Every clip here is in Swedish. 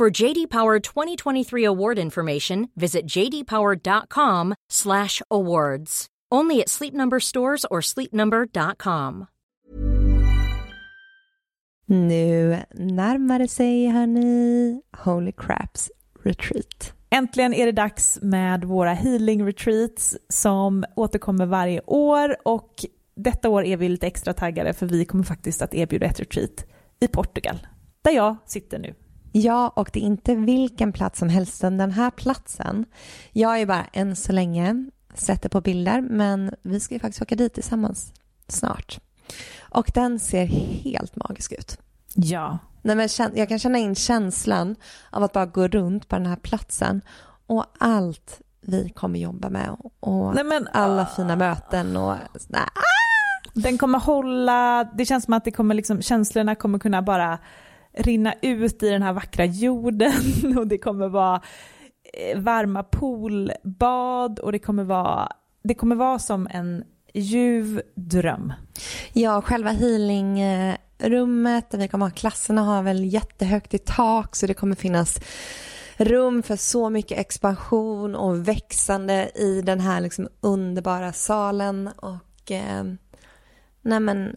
For JD Power 2023 award information, visit jdpower.com/awards. Only at Sleep Number stores or sleepnumber.com. Nu närmar det sig hörni Holy Craps Retreat. Äntligen är det dags med våra healing retreats som återkommer varje år och detta år är vi lite extra taggade för vi kommer faktiskt att erbjuda ett retreat i Portugal där jag sitter nu. Ja, och det är inte vilken plats som helst, den här platsen. Jag är bara än så länge sätter på bilder, men vi ska ju faktiskt åka dit tillsammans snart. Och den ser helt magisk ut. Ja. Nej, men jag kan känna in känslan av att bara gå runt på den här platsen och allt vi kommer jobba med och Nej, men, alla uh... fina möten och nej. Den kommer hålla, det känns som att det kommer liksom, känslorna kommer kunna bara rinna ut i den här vackra jorden och det kommer vara eh, varma poolbad och det kommer vara, det kommer vara som en ljuv dröm. Ja, själva healingrummet där vi kommer ha klasserna har väl jättehögt i tak så det kommer finnas rum för så mycket expansion och växande i den här liksom underbara salen och eh, nej men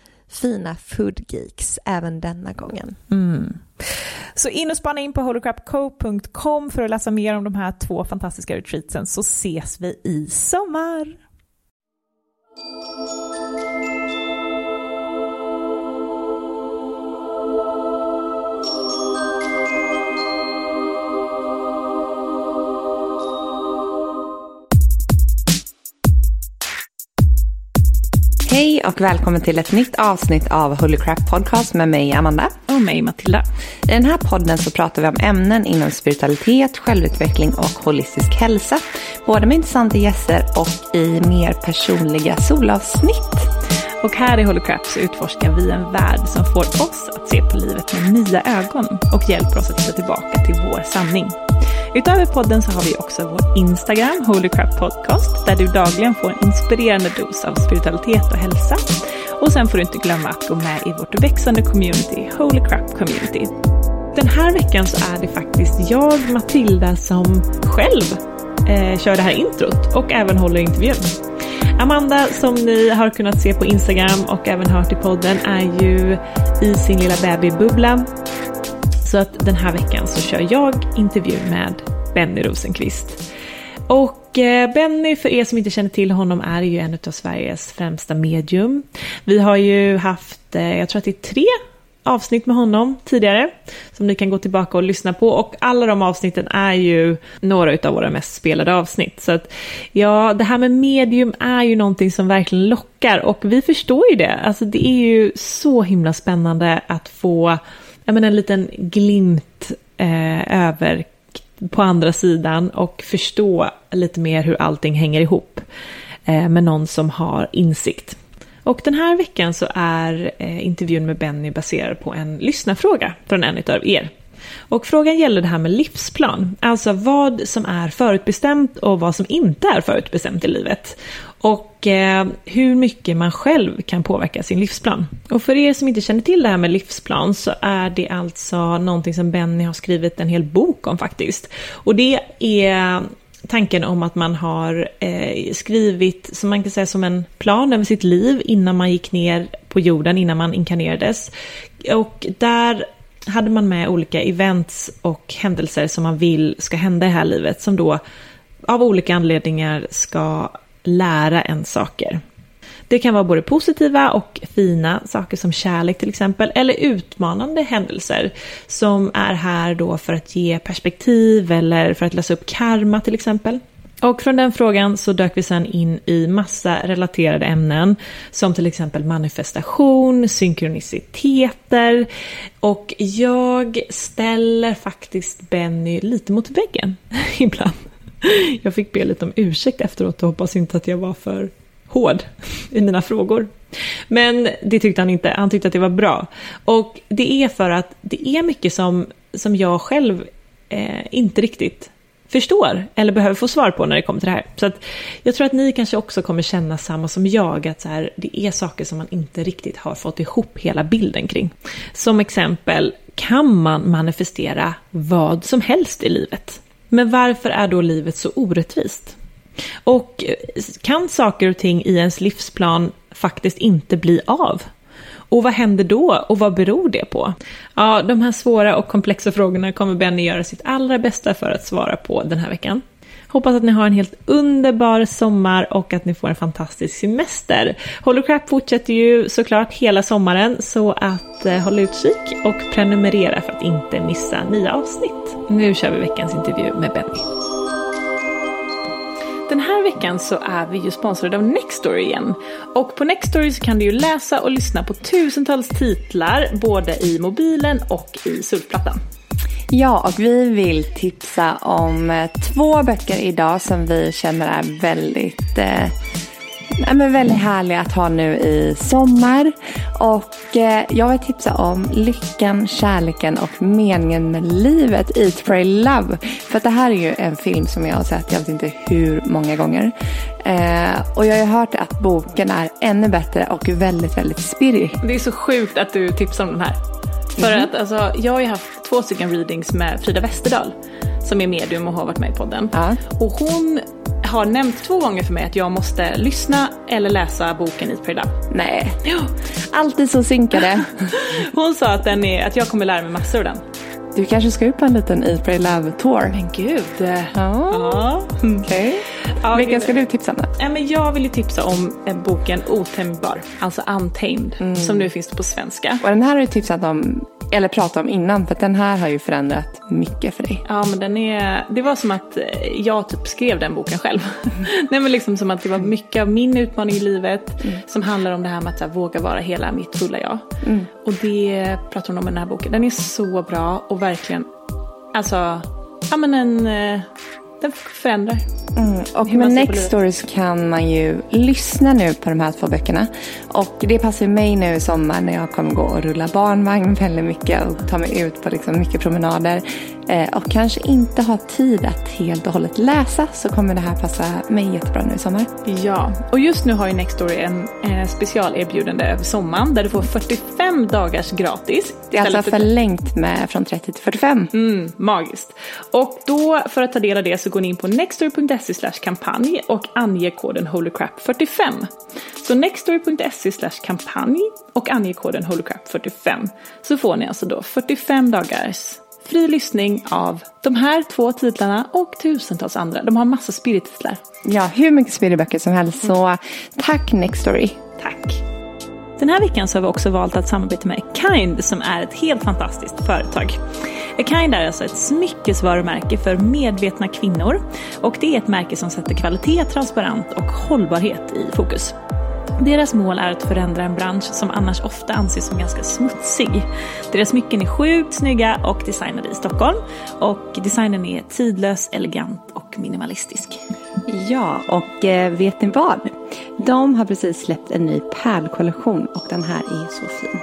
fina foodgeeks även denna gången. Mm. Så in och spana in på holocrapco.com för att läsa mer om de här två fantastiska retreatsen så ses vi i sommar. Hej och välkommen till ett nytt avsnitt av Holy Crap Podcast med mig Amanda. Och mig Matilda. I den här podden så pratar vi om ämnen inom spiritualitet, självutveckling och holistisk hälsa. Både med intressanta gäster och i mer personliga solavsnitt. Och här i Holy Crap så utforskar vi en värld som får oss att se på livet med nya ögon och hjälper oss att hitta tillbaka till vår sanning. Utöver podden så har vi också vår Instagram, Holy Crap Podcast, där du dagligen får en inspirerande dos av spiritualitet och hälsa. Och sen får du inte glömma att gå med i vårt växande community, Holy Crap Community. Den här veckan så är det faktiskt jag, Matilda, som själv eh, kör det här introt och även håller intervjun. Amanda, som ni har kunnat se på Instagram och även hört i podden, är ju i sin lilla babybubbla så att den här veckan så kör jag intervju med Benny Rosenqvist. Och eh, Benny, för er som inte känner till honom, är ju en av Sveriges främsta medium. Vi har ju haft, eh, jag tror att det är tre avsnitt med honom tidigare som ni kan gå tillbaka och lyssna på och alla de avsnitten är ju några av våra mest spelade avsnitt. Så att ja, det här med medium är ju någonting som verkligen lockar och vi förstår ju det. Alltså det är ju så himla spännande att få ja, en liten glimt eh, över på andra sidan och förstå lite mer hur allting hänger ihop eh, med någon som har insikt. Och den här veckan så är eh, intervjun med Benny baserad på en lyssnarfråga från en av er. Och frågan gäller det här med livsplan, alltså vad som är förutbestämt och vad som inte är förutbestämt i livet. Och eh, hur mycket man själv kan påverka sin livsplan. Och för er som inte känner till det här med livsplan så är det alltså någonting som Benny har skrivit en hel bok om faktiskt. Och det är tanken om att man har eh, skrivit, som man kan säga som en plan över sitt liv innan man gick ner på jorden, innan man inkarnerades. Och där hade man med olika events och händelser som man vill ska hända i det här livet, som då av olika anledningar ska lära en saker. Det kan vara både positiva och fina saker som kärlek till exempel, eller utmanande händelser som är här då för att ge perspektiv eller för att lösa upp karma till exempel. Och från den frågan så dök vi sen in i massa relaterade ämnen som till exempel manifestation, synkroniciteter och jag ställer faktiskt Benny lite mot väggen ibland. Jag fick be lite om ursäkt efteråt och hoppas inte att jag var för hård i mina frågor. Men det tyckte han inte, han tyckte att det var bra. Och det är för att det är mycket som, som jag själv eh, inte riktigt förstår eller behöver få svar på när det kommer till det här. Så att jag tror att ni kanske också kommer känna samma som jag, att så här, det är saker som man inte riktigt har fått ihop hela bilden kring. Som exempel, kan man manifestera vad som helst i livet? Men varför är då livet så orättvist? Och eh, kan saker och ting i ens livsplan faktiskt inte bli av? Och vad händer då och vad beror det på? Ja, de här svåra och komplexa frågorna kommer Benny göra sitt allra bästa för att svara på den här veckan. Hoppas att ni har en helt underbar sommar och att ni får en fantastisk semester. Holocrap fortsätter ju såklart hela sommaren så att eh, håll utkik och prenumerera för att inte missa nya avsnitt. Nu kör vi veckans intervju med Benny. Den här veckan så är vi ju sponsrade av Nextory igen. Och på Nextory så kan du ju läsa och lyssna på tusentals titlar både i mobilen och i surfplattan. Ja, och vi vill tipsa om eh, två böcker idag som vi känner är väldigt eh, Nej, men väldigt härliga att ha nu i sommar. Och eh, jag vill tipsa om Lyckan, kärleken och meningen med livet. Eat, Pray, Love. För att det här är ju en film som jag har sett jag vet inte hur många gånger. Eh, och jag har ju hört att boken är ännu bättre och väldigt, väldigt spirrig. Det är så sjukt att du tipsar om den här. För mm. att alltså, jag har ju haft två stycken readings med Frida Westerdahl som är medium och har varit med i podden. Ja. Och hon har nämnt två gånger för mig att jag måste lyssna eller läsa boken i Pray Nej, ja. alltid så synkade. Hon sa att, den är, att jag kommer lära mig massor av den. Du kanske ska ut på en liten Eat, Pray, Love tour? Men gud. Ja. ja. Okej. Okay. Ja, Vilken ska du tipsa om? Ja, men jag vill ju tipsa om boken Otämjbar, alltså Untamed, mm. som nu finns på svenska. Och den här har du tipsat om eller prata om innan, för den här har ju förändrat mycket för dig. Ja, men den är, det var som att jag typ skrev den boken själv. Mm. Nej, men liksom som att det var mycket av min utmaning i livet mm. som handlar om det här med att här, våga vara hela mitt fulla jag. Mm. Och det pratar hon om i den här boken. Den är så bra och verkligen, alltså, ja men en den förändrar. Mm. Och med Next Stories kan man ju lyssna nu på de här två böckerna. Och det passar mig nu i sommar när jag kommer gå och rulla barnvagn väldigt mycket och ta mig ut på liksom mycket promenader. Eh, och kanske inte ha tid att helt och hållet läsa så kommer det här passa mig jättebra nu i sommar. Ja, och just nu har ju Nextory en eh, specialerbjudande över sommaren där du får 45 dagars gratis. Det är alltså förlängt med från 30 till 45. Mm, magiskt. Och då för att ta del av det så går ni in på nextory.se kampanj och anger koden holycrap45. Så nextory.se kampanj och anger koden holycrap45 så får ni alltså då 45 dagars fri lyssning av de här två titlarna och tusentals andra. De har massa spirit-titlar. Ja, hur mycket spiritböcker som helst. Så tack Nextory. Tack. Den här veckan så har vi också valt att samarbeta med Kind som är ett helt fantastiskt företag. Kind är alltså ett smyckesvarumärke för medvetna kvinnor och det är ett märke som sätter kvalitet, transparent och hållbarhet i fokus. Deras mål är att förändra en bransch som annars ofta anses som ganska smutsig. Deras smycken är sjukt snygga och designade i Stockholm. Och designen är tidlös, elegant och minimalistisk. Ja, och eh, vet ni vad? De har precis släppt en ny pärlkollektion och den här är så fin.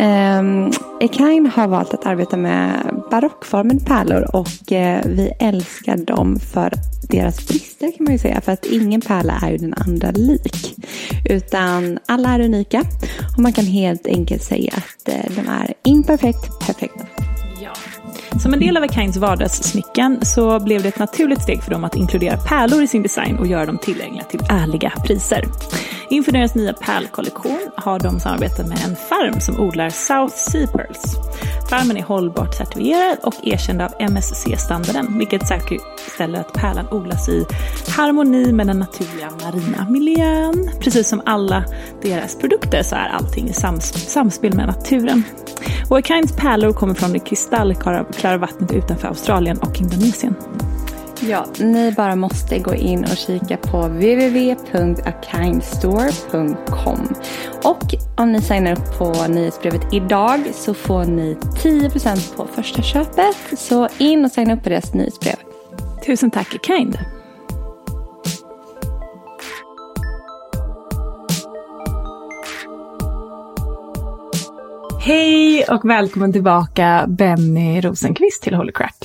Um, Ekain har valt att arbeta med barockformade pärlor och uh, vi älskar dem för deras brister kan man ju säga. För att ingen pärla är ju den andra lik. Utan alla är unika och man kan helt enkelt säga att uh, de är imperfekt perfekta. Som en del av Akines vardagssmycken så blev det ett naturligt steg för dem att inkludera pärlor i sin design och göra dem tillgängliga till ärliga priser. Inför deras nya pärlkollektion har de samarbetat med en farm som odlar South Sea Pearls. Farmen är hållbart certifierad och erkänd av MSC-standarden, vilket säkerställer att pärlan odlas i harmoni med den naturliga marina miljön. Precis som alla deras produkter så är allting i sams samspel med naturen. Och Akines pärlor kommer från det kristallklara vattnet utanför Australien och Indonesien. Ja, ni bara måste gå in och kika på www.akindstore.com. Och om ni signar upp på nyhetsbrevet idag så får ni 10% på första köpet. Så in och signa upp på deras nyhetsbrev. Tusen tack Akind. Hej och välkommen tillbaka Benny Rosenqvist till Holy Crap.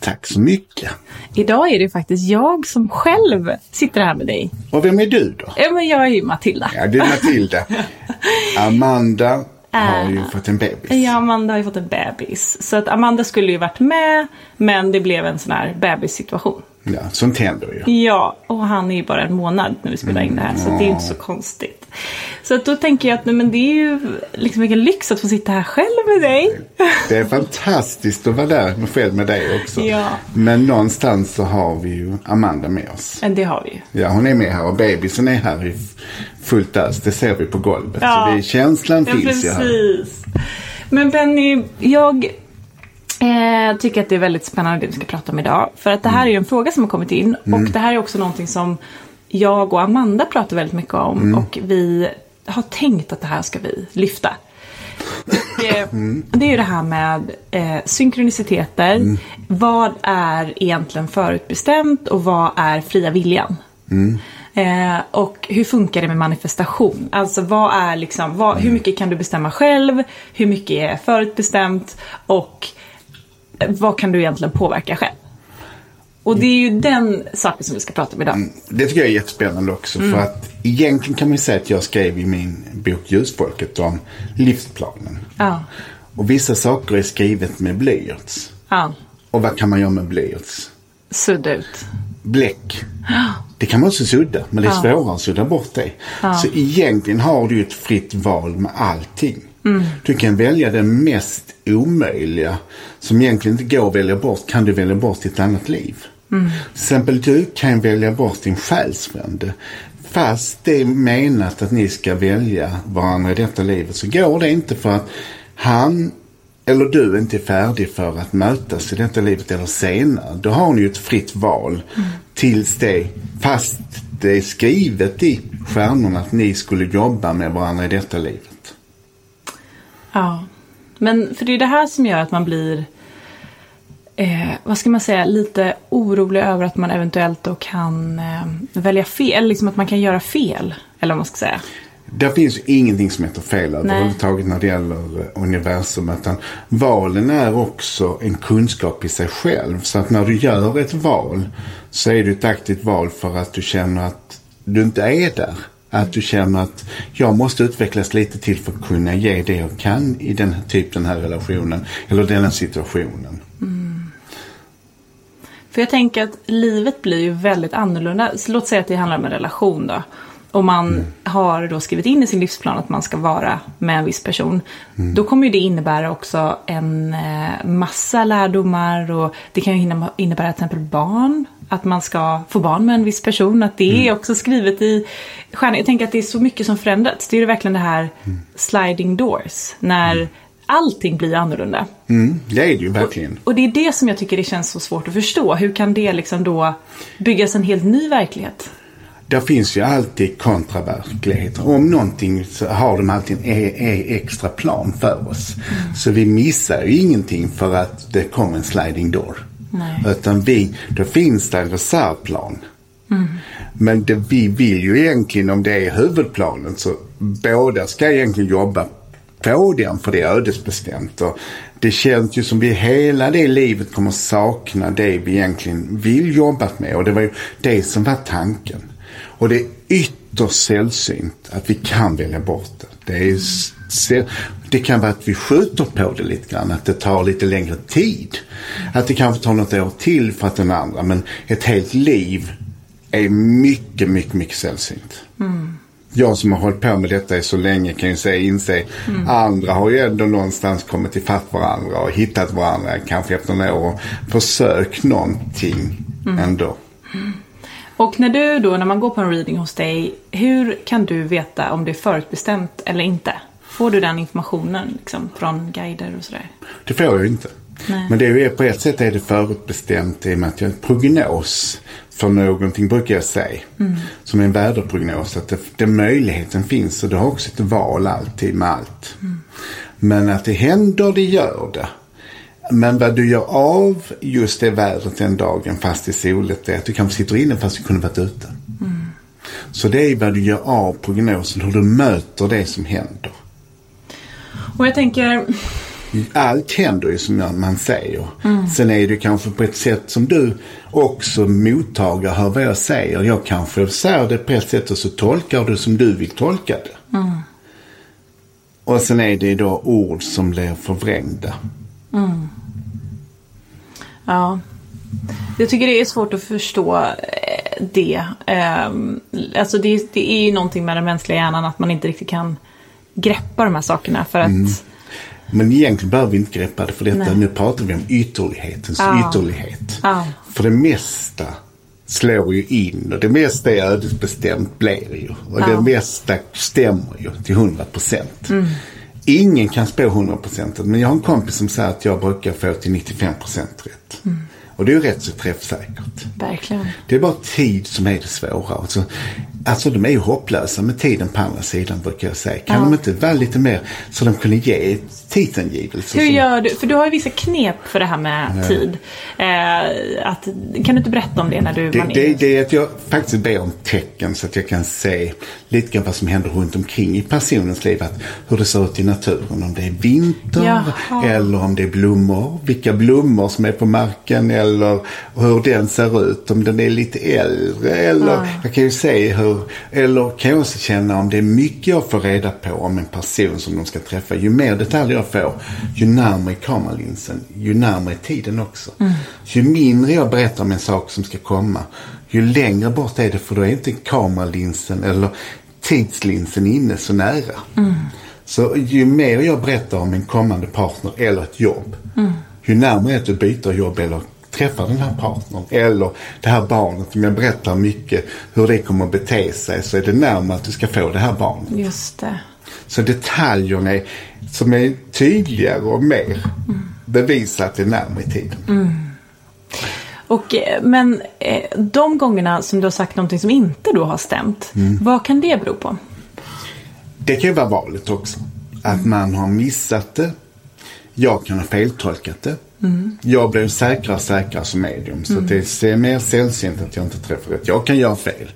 Tack så mycket. Idag är det faktiskt jag som själv sitter här med dig. Och vem är du då? Ja, men jag är ju Matilda. Ja, det är Matilda. Amanda har ju fått en bebis. Ja, Amanda har ju fått en bebis. Så att Amanda skulle ju varit med, men det blev en sån här bebissituation. Ja, sånt händer ju. Ja, och han är ju bara en månad när vi spelar in det här, så det är inte så konstigt. Så att då tänker jag att men det är ju liksom vilken lyx att få sitta här själv med dig. Det är fantastiskt att vara där själv med dig också. Ja. Men någonstans så har vi ju Amanda med oss. Det har vi ju. Ja, hon är med här och bebisen är här i fullt ös. Det ser vi på golvet. Ja. Så det, känslan Ja, finns ju här. precis. Men Benny, jag eh, tycker att det är väldigt spännande det vi ska prata om idag. För att det här är ju en fråga som har kommit in och det här är också någonting som jag och Amanda pratar väldigt mycket om och vi har tänkt att det här ska vi lyfta. Eh, Det är ju det här med eh, synkroniciteter. Vad är egentligen förutbestämt och vad är fria viljan? Eh, och hur funkar det med manifestation? Alltså vad är liksom, vad, hur mycket kan du bestämma själv? Hur mycket är förutbestämt? Och eh, vad kan du egentligen påverka själv? Och det är ju den saken som vi ska prata om idag. Det tycker jag är jättespännande också. Mm. För att egentligen kan man ju säga att jag skrev i min bok Ljusfolket om livsplanen. Ja. Och vissa saker är skrivet med blyerts. Ja, Och vad kan man göra med blyerts? sudda ut. Bläck. Det kan man också sudda, men det är svårare att sudda bort det. Så egentligen har du ett fritt val med allting. Du kan välja det mest omöjliga som egentligen inte går att välja bort, kan du välja bort i ett annat liv. Till exempel du kan välja bort din själsfrände. Fast det är menat att ni ska välja varandra i detta livet så går det inte för att han eller du inte är färdig för att mötas i detta livet eller senare. Då har ni ju ett fritt val tills det, fast det är skrivet i stjärnorna att ni skulle jobba med varandra i detta livet. Ja. Men för det är det här som gör att man blir, eh, vad ska man säga, lite orolig över att man eventuellt då kan eh, välja fel, eller liksom att man kan göra fel. Eller vad man ska säga. Det finns ju ingenting som heter fel överhuvudtaget när det gäller eh, universum. Utan valen är också en kunskap i sig själv. Så att när du gör ett val så är det ett aktivt val för att du känner att du inte är där. Att du känner att jag måste utvecklas lite till för att kunna ge det jag kan i den typ den här relationen eller den här situationen. För jag tänker att livet blir ju väldigt annorlunda. Så låt säga att det handlar om en relation då. Och man har då skrivit in i sin livsplan att man ska vara med en viss person. Då kommer ju det innebära också en eh, massa lärdomar och det kan ju innebära till exempel barn. Att man ska få barn med en viss person. Att det är också skrivet i stjärnor. Jag tänker att det är så mycket som förändrats. Det är ju verkligen det här sliding doors. När allting blir annorlunda. Mm, det är det ju verkligen. Och det är det som jag tycker det känns så svårt att förstå. Hur kan det liksom då byggas en helt ny verklighet? Det finns ju alltid kontraverkligheter. Om någonting så har de alltid en extra plan för oss. Så vi missar ju ingenting för att det kommer en sliding door. Nej. Utan vi, då finns det en reservplan. Men det vi vill ju egentligen om det är huvudplanen så båda ska egentligen jobba få den för det är ödesbestämt. Och det känns ju som vi hela det livet kommer sakna det vi egentligen vill jobba med. Och det var ju det som var tanken. Och det är ytterst sällsynt att vi kan välja bort det. Det, är, det kan vara att vi skjuter på det lite grann, att det tar lite längre tid. Att det kanske tar något år till för att den andra, men ett helt liv är mycket, mycket, mycket sällsynt. Mm. Jag som har hållit på med detta så länge kan ju säga, inse, mm. andra har ju ändå någonstans kommit ifatt varandra och hittat varandra kanske efter några år och försökt någonting mm. ändå. Mm. Och när du då, när man går på en reading hos dig, hur kan du veta om det är förutbestämt eller inte? Får du den informationen liksom, från guider och sådär? Det får jag inte. Nej. Men det är, på ett sätt är det förutbestämt i och med att jag har en prognos för någonting brukar jag säga. Mm. Som en väderprognos. Att det, den möjligheten finns och du har också ett val alltid med allt. Mm. Men att det händer, det gör det. Men vad du gör av just det vädret den dagen fast i solet är att du kanske sitter inne fast du kunde varit ute. Mm. Så det är vad du gör av prognosen, hur du möter det som händer. Och jag tänker... Allt händer ju som man säger. Mm. Sen är det kanske på ett sätt som du också mottagare hör vad jag säger. Jag kanske säger det på ett sätt och så tolkar du som du vill tolka det. Mm. Och sen är det då ord som blir förvrängda. Mm. Ja. Jag tycker det är svårt att förstå eh, det. Ehm, alltså det, det är ju någonting med den mänskliga hjärnan att man inte riktigt kan greppa de här sakerna för att mm. Men egentligen behöver vi inte greppa det för detta. Nej. Nu pratar vi om ytterlighetens ja. ytterlighet. Ja. För det mesta slår ju in och det mesta är ödesbestämt blir ju. Och ja. det mesta stämmer ju till 100 procent. Mm. Ingen kan spå 100 procent men jag har en kompis som säger att jag brukar få till 95 procent rätt. Mm. Och det är ju rätt så träffsäkert. Verkligen. Det är bara tid som är det svåra. Alltså, Alltså de är ju hopplösa med tiden på andra sidan brukar jag säga. Kan ja. de inte vara lite mer så de kunde ge tidsangivelse? Hur gör du? För du har ju vissa knep för det här med ja. tid. Eh, att, kan du inte berätta om det när du det, man det, det är att jag faktiskt ber om tecken så att jag kan se lite grann vad som händer runt omkring i personens liv. Att hur det ser ut i naturen. Om det är vinter Jaha. eller om det är blommor. Vilka blommor som är på marken eller hur den ser ut. Om den är lite äldre eller ja. jag kan ju se hur eller kan jag också känna om det är mycket jag får reda på om en person som de ska träffa. Ju mer detaljer jag får, ju närmare kameralinsen, ju närmare tiden också. Mm. Ju mindre jag berättar om en sak som ska komma, ju längre bort är det för då är inte kameralinsen eller tidslinsen inne så nära. Mm. Så ju mer jag berättar om en kommande partner eller ett jobb, mm. ju närmare är det att byta jobb eller träffar den här partnern eller det här barnet. Om jag berättar mycket hur det kommer att bete sig så är det närmare att du ska få det här barnet. Just det. Så detaljerna är, som är tydligare och mer mm. bevisar att det är närmare i tiden. Mm. Och, eh, men eh, de gångerna som du har sagt någonting som inte då har stämt, mm. vad kan det bero på? Det kan ju vara valet också. Att man har missat det. Jag kan ha feltolkat det. Mm. Jag blev säkrare och säkrare som medium. Så mm. det är mer sällsynt att jag inte träffar rätt. Jag kan göra fel.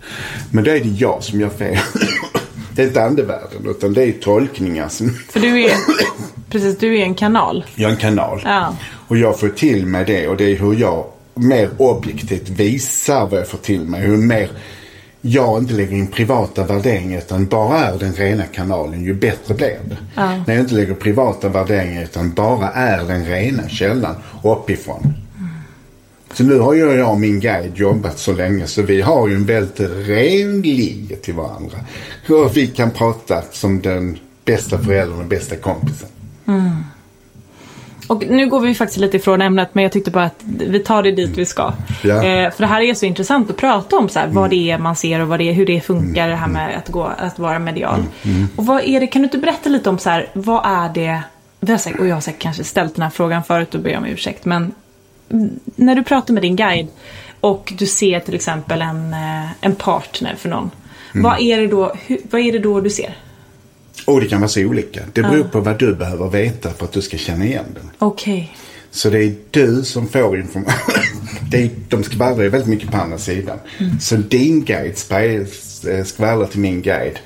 Men då är det jag som gör fel. det är inte andevärlden utan det är tolkningar som... För du är, precis, du är en kanal. Jag är en kanal. Ja. Och jag får till mig det och det är hur jag mer objektivt visar vad jag får till mig. Hur mer jag inte lägger in privata värderingar utan bara är den rena kanalen ju bättre blir det. Ja. När jag inte lägger privata värderingar utan bara är den rena källan uppifrån. Mm. Så nu har jag och min guide jobbat så länge så vi har ju en väldigt ren linje till varandra. Hur vi kan prata som den bästa föräldern och bästa kompisen. Mm. Och nu går vi faktiskt lite ifrån ämnet men jag tyckte bara att vi tar det dit vi ska. Ja. Eh, för det här är så intressant att prata om så här, vad det är man ser och vad det är, hur det funkar det här med att, gå, att vara medial. Mm. mm. Och vad är det, kan du inte berätta lite om så här, vad är det, vi har säkert, och jag har säkert kanske ställt den här frågan förut och ber om ursäkt men när du pratar med din guide och du ser till exempel en, eh, en partner för någon. Mm. Vad, är det då, vad är det då du ser? Och det kan vara så olika. Det beror på vad du behöver veta för att du ska känna igen den. Okej. Okay. Så det är du som får information. de skvallrar ju väldigt mycket på andra sidan. Mm. Så din guide skvallrar till min guide.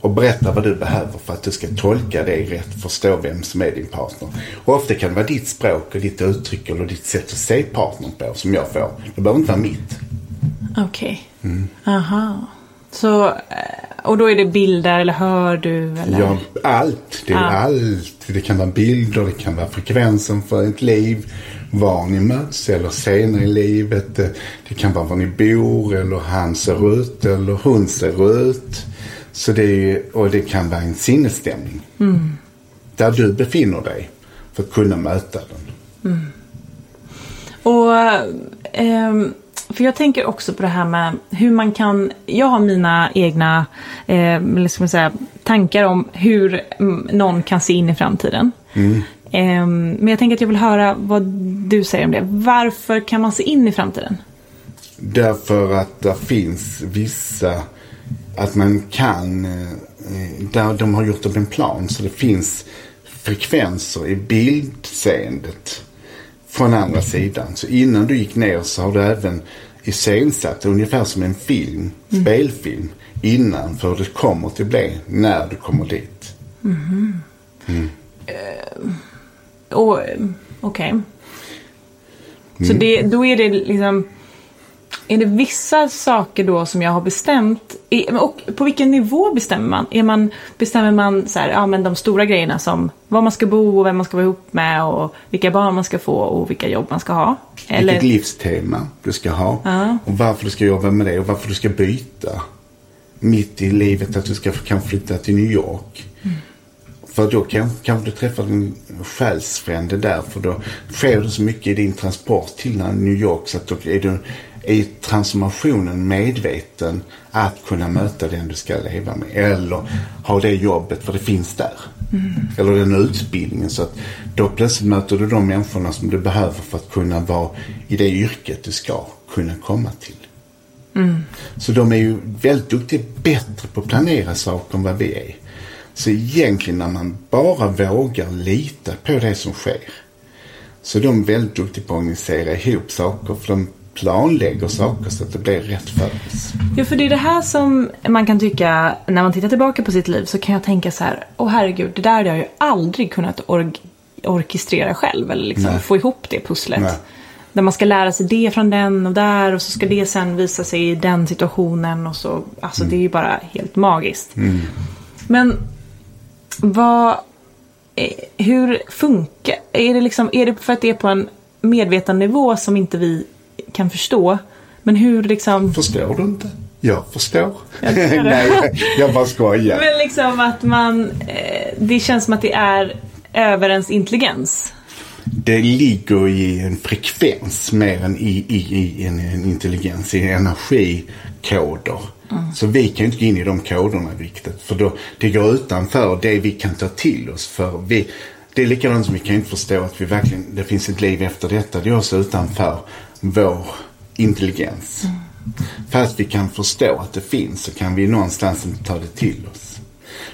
och berätta vad du behöver för att du ska tolka det rätt, förstå vem som är din partner. Och ofta kan det vara ditt språk och ditt uttryck eller ditt sätt att se partnern på som jag får. Det behöver inte vara mitt. Okej. Okay. Aha. Så, eh, och då är det bilder eller hör du? Eller? Ja, allt. Det är ah. allt. Det kan vara bilder, det kan vara frekvensen för ett liv. Var ni möts eller senare i livet. Det kan vara var ni bor eller han ser ut eller hon ser ut. Så det är, och det kan vara en sinnesstämning. Mm. Där du befinner dig för att kunna möta den. Mm. Och eh, för jag tänker också på det här med hur man kan, jag har mina egna eh, ska man säga, tankar om hur någon kan se in i framtiden. Mm. Eh, men jag tänker att jag vill höra vad du säger om det. Varför kan man se in i framtiden? Därför att det finns vissa, att man kan, eh, där de har gjort upp en plan så det finns frekvenser i bildseendet från andra sidan. Så innan du gick ner så har du även iscensatt ungefär som en film, mm. spelfilm, innan för det kommer till bli när du kommer dit. Mm. Mm. Uh, Okej. Okay. Så det, då är det liksom är det vissa saker då som jag har bestämt? Och på vilken nivå bestämmer man? Är man bestämmer man så här, ja, men de stora grejerna som var man ska bo och vem man ska vara ihop med och vilka barn man ska få och vilka jobb man ska ha? Eller? Vilket livstema du ska ha ja. och varför du ska jobba med det och varför du ska byta. Mitt i livet att du ska kan flytta till New York. Mm. För då kan, kanske du träffar din själsfrände där. För då sker det så mycket i din transport till New York så att då är du är transformationen medveten att kunna möta den du ska leva med. Eller ha det jobbet för det finns där. Mm. Eller den utbildningen. Så att då plötsligt möter du de människorna som du behöver för att kunna vara i det yrket du ska kunna komma till. Mm. Så de är ju väldigt duktiga, bättre på att planera saker än vad vi är. Så egentligen när man bara vågar lita på det som sker. Så är de väldigt duktiga på att organisera ihop saker. För de planlägger saker så att det blir rätt för oss. Ja, för det är det här som man kan tycka när man tittar tillbaka på sitt liv så kan jag tänka så här, åh herregud, det där hade jag ju aldrig kunnat or orkestrera själv eller liksom få ihop det pusslet. Nej. Där man ska lära sig det från den och där och så ska det sen visa sig i den situationen och så, alltså mm. det är ju bara helt magiskt. Mm. Men vad, eh, hur funkar, är det liksom, är det för att det är på en medvetandenivå som inte vi kan förstå. Men hur liksom... Förstår du inte? Jag förstår. Jag Nej, jag bara skojar. Men liksom att man... Eh, det känns som att det är över ens intelligens. Det ligger i en frekvens mer än i, i, i en, en intelligens, i energikoder. Mm. Så vi kan ju inte gå in i de koderna riktigt. För då, det går utanför det vi kan ta till oss. För vi, det är likadant som vi kan inte förstå att vi verkligen, det finns ett liv efter detta. Det är också utanför vår intelligens. Mm. Fast vi kan förstå att det finns så kan vi någonstans inte ta det till oss.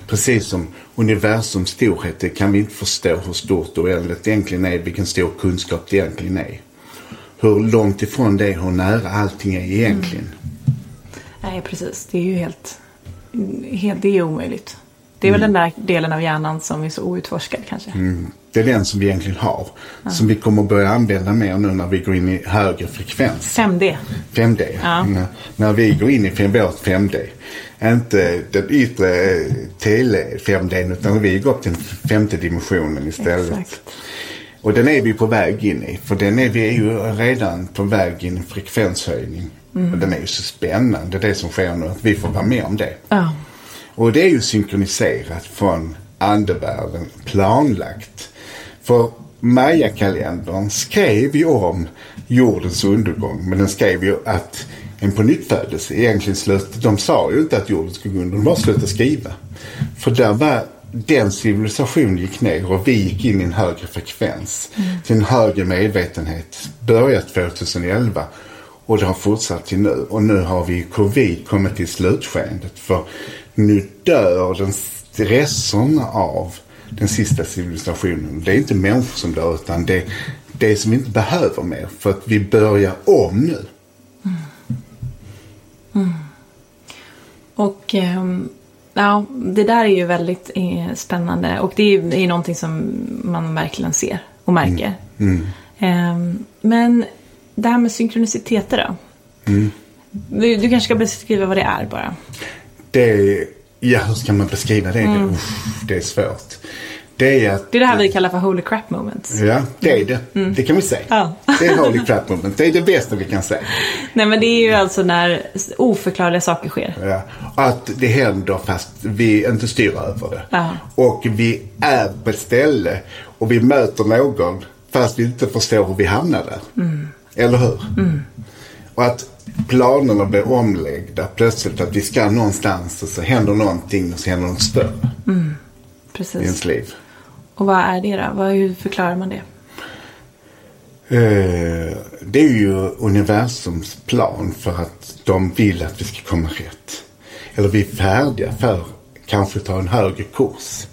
Precis som universums storhet, det kan vi inte förstå hur stort och oändligt det egentligen är, vilken stor kunskap det egentligen är. Hur långt ifrån det, hur nära allting är egentligen. Mm. Nej, precis. Det är ju helt, helt det är omöjligt. Det är väl mm. den där delen av hjärnan som är så outforskad kanske. Mm. Det är den som vi egentligen har. Ja. Som vi kommer börja använda mer nu när vi går in i högre frekvens. 5D. 5D. Ja. När, när, vi går in i vårt 5D. Inte den yttre eh, tele 5D utan vi går upp till den femte dimensionen istället. Exakt. Och den är vi på väg in i. För den är vi ju redan på väg in i frekvenshöjning. Mm. Och den är ju så spännande det som sker nu. Att vi får vara med om det. Ja. Och det är ju synkroniserat från andevärlden, planlagt. För Maya-kalendern skrev ju om jordens undergång. Men den skrev ju att en på nytt födelse egentligen slut. De sa ju inte att jorden skulle gå under. De bara slutade skriva. För där var den civilisationen gick ner och vi gick in i en högre frekvens. Mm. Till en högre medvetenhet. Börjat 2011. Och det har fortsatt till nu. Och nu har vi covid kommit till slutskedet. För nu dör den resterna av den sista civilisationen. Det är inte människor som dör utan det är det som vi inte behöver mer. För att vi börjar om nu. Mm. Mm. Och eh, Ja, det där är ju väldigt eh, spännande och det är ju det är någonting som man verkligen ser och märker. Mm. Ehm, men det här med synkroniciteter då? Mm. Du, du kanske ska beskriva vad det är bara. Det är, ja hur ska man beskriva det? Det, usch, det är svårt. Det är att... Det är det här vi kallar för holy crap moments. Ja, det är det. Det kan vi säga. Ja. Det är holy crap moment. Det är det bästa vi kan säga. Nej men det är ju alltså när oförklarliga saker sker. Ja. Att det händer fast vi inte styr över det. Ja. Och vi är på ett ställe och vi möter någon fast vi inte förstår hur vi hamnar där. Eller hur? Och att planerna blir omläggda plötsligt. Att vi ska någonstans och så händer någonting och så händer något större i ens Precis. liv. Och vad är det då? Hur förklarar man det? Eh, det är ju universums plan för att de vill att vi ska komma rätt. Eller vi är färdiga för kanske ta en högre kurs.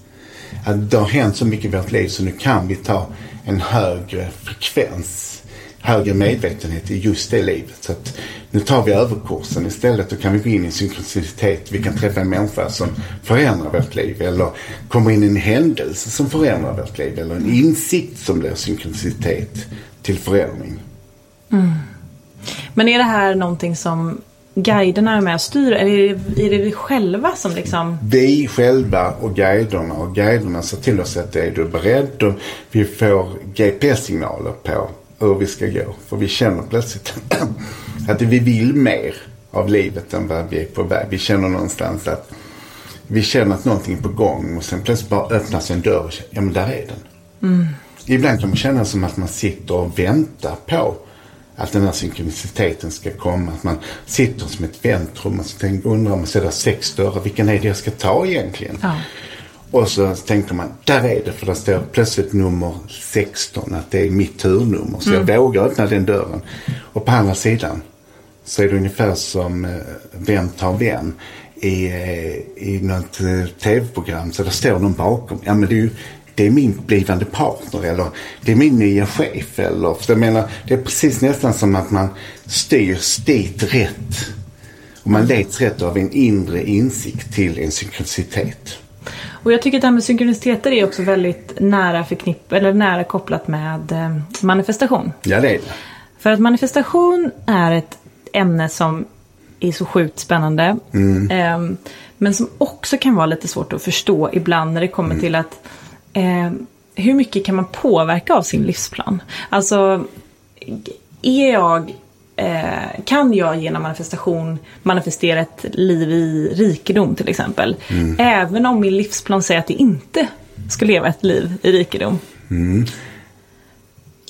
Att det har hänt så mycket i vårt liv så nu kan vi ta en högre frekvens, högre medvetenhet i just det livet. Så att nu tar vi överkursen istället och kan vi gå in i synkronicitet. Vi kan träffa en människa som förändrar vårt liv eller kommer in i en händelse som förändrar vårt liv eller en insikt som blir synkronicitet till förändring. Men är det här någonting som guiderna är med och styr? Eller är det, är det vi själva som liksom... Vi själva och guiderna och guiderna ser till oss att är du beredd och vi får GPS-signaler på hur vi ska gå. För vi känner plötsligt att vi vill mer av livet än vad vi är på väg. Vi känner någonstans att vi känner att någonting är på gång och sen plötsligt bara öppnas en dörr och känner, ja men där är den. Ibland kan man känna som att man sitter och väntar på att den här synkroniciteten ska komma. Att man sitter som ett väntrum och så tänker, undrar man, så är det sex dörrar, vilken är det jag ska ta egentligen? Ja. Och så tänker man, där är det, för det står plötsligt nummer 16, att det är mitt turnummer. Så jag vågar öppna den dörren. Och på andra sidan så är det ungefär som eh, Vem tar vem i, eh, i något eh, tv-program. Så det står någon bakom. Ja men det är ju det är min blivande partner eller det är min nya chef. Eller, för jag menar, det är precis nästan som att man styrs dit rätt. Och man leds rätt av en inre insikt till en synkronicitet. Och jag tycker att det här med synkroniciteter är också väldigt nära förknipp eller nära kopplat med eh, manifestation. Ja det är det. För att manifestation är ett ämne som är så sjukt spännande. Ehm, men som också kan vara lite svårt att förstå ibland när det kommer till att ehm, hur mycket kan man påverka av sin livsplan? Alltså, är jag, eh, kan jag genom manifestation manifestera ett liv i rikedom till exempel? Även om min livsplan säger att jag inte ska leva ett liv i rikedom.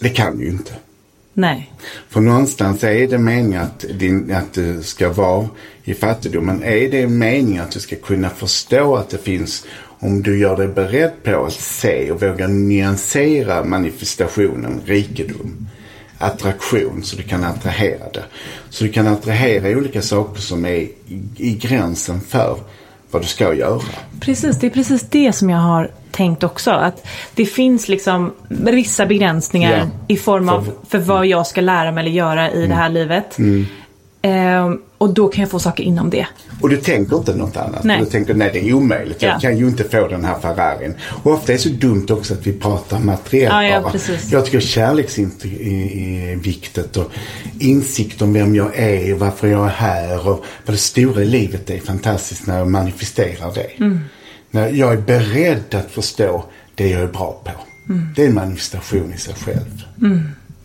Det kan ju inte. Nej. För någonstans är det meningen att, din, att du ska vara i fattigdomen. Är det meningen att du ska kunna förstå att det finns, om du gör dig beredd på att se och våga nyansera manifestationen, rikedom, attraktion, så du kan attrahera det. Så du kan attrahera olika saker som är i, i gränsen för vad du ska göra. Precis, det är precis det som jag har tänkt också. Att det finns liksom vissa begränsningar Ja. i form av för vad jag ska lära mig eller göra i det här livet. Ehm, och då kan jag få saker inom det. Och du tänker inte något annat. Nej. Du tänker nej det är omöjligt. Jag Ja. kan ju inte få den här Ferrarin. Och ofta är det så dumt också att vi pratar materiellt Ja, ja, bara. precis. Jag tycker kärleksinsikt är viktigt. Och insikt om vem jag är och varför jag är här. Och vad det stora i livet är fantastiskt när jag manifesterar det. Mm. När jag är beredd att förstå det jag är bra på. Mm. Det är en manifestation i sig själv.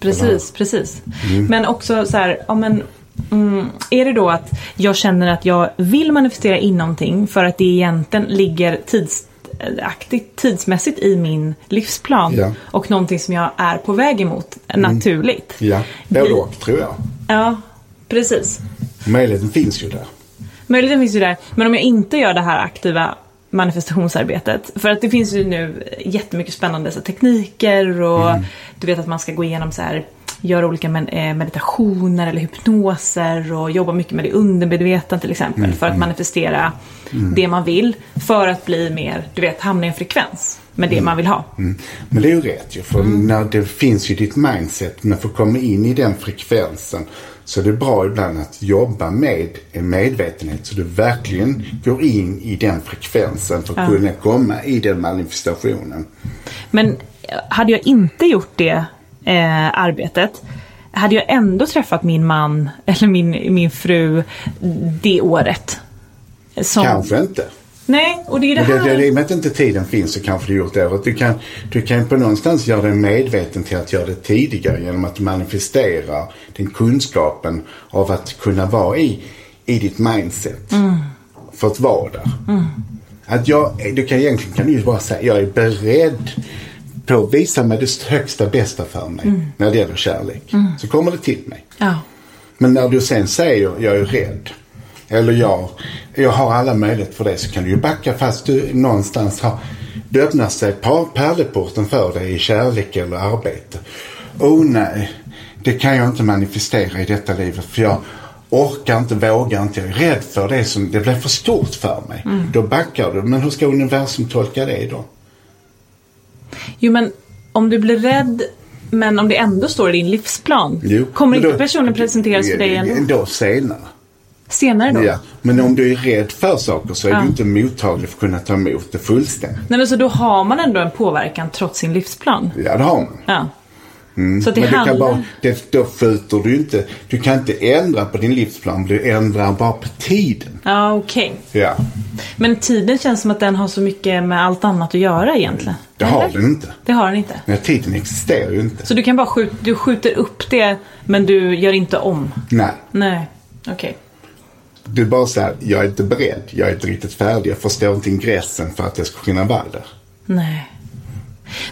Precis, precis. Men också så här, ja, men, mm, är det då att jag känner att jag vill manifestera in någonting för att det egentligen ligger tidsaktigt, tidsmässigt i min livsplan Ja. och någonting som jag är på väg emot naturligt. Ja, både och tror jag. Ja, precis. Möjligheten finns ju där. Möjligheten finns ju där. Men om jag inte gör det här aktiva manifestationsarbetet. För att det finns ju nu jättemycket spännande så, tekniker och du vet att man ska gå igenom så här göra olika eh, meditationer eller hypnoser och jobba mycket med det undermedvetna till exempel. Mm, för att manifestera det man vill. För att bli mer, du vet, hamna i en frekvens med det man vill ha. Mm. Men det är ju rätt ju. För när det finns ju ditt mindset. Men för att komma in i den frekvensen så är det bra ibland att jobba med en medvetenhet. Så du verkligen går in i den frekvensen för att kunna komma i den manifestationen. Men eh, hade jag inte gjort det eh, arbetet hade jag ändå träffat min man eller min, min fru det året. Som, Kanske inte. Nej, och det är det Men det, här. det, I och med att inte tiden finns så kanske du gjort det. Du kan, du kan på någonstans göra dig medveten till att göra det tidigare genom att manifestera den kunskapen av att kunna vara i, i ditt mindset. För att vara där. Att jag, du kan egentligen kan du ju bara säga jag är beredd på att visa mig det högsta bästa för mig när det gäller kärlek. Så kommer det till mig. Ja. Men när du sen säger jag är rädd. Eller jag, jag har alla möjligheter för det. Så kan du ju backa fast du någonstans har. Det öppnar sig pärleporten för dig i kärlek eller arbete. Oh nej, det kan jag inte manifestera i detta livet. För jag orkar inte, vågar inte. Jag är rädd för det som, det blir för stort för mig. Då backar du. Men hur ska universum tolka det då? Jo men om du blir rädd men om det ändå står i din livsplan. Jo, kommer inte då- personen presenteras för dig ändå? Då senare. Senare då? Ja. Men om du är rädd för saker så är Ja. du inte mottaglig för att kunna ta emot det fullständigt. Nej men så då har man ändå en påverkan trots sin livsplan? Ja, det har man. Ja. Så att det Men du handlar... kan bara, det, då skjuter du inte. Du kan inte ändra på din livsplan. Du ändrar bara på tiden. Ja okej. Ja, Men tiden känns som att den har så mycket med allt annat att göra egentligen. det har Eller? den inte. Det har den inte. Nej, tiden existerar ju inte. Så du kan bara skjuta, du skjuter upp det men du gör inte om? Nej, Nej, okej. du bara säger jag är inte beredd. Jag är inte riktigt färdig. Jag förstår inte ingressen för att jag ska kunna vara där. Nej.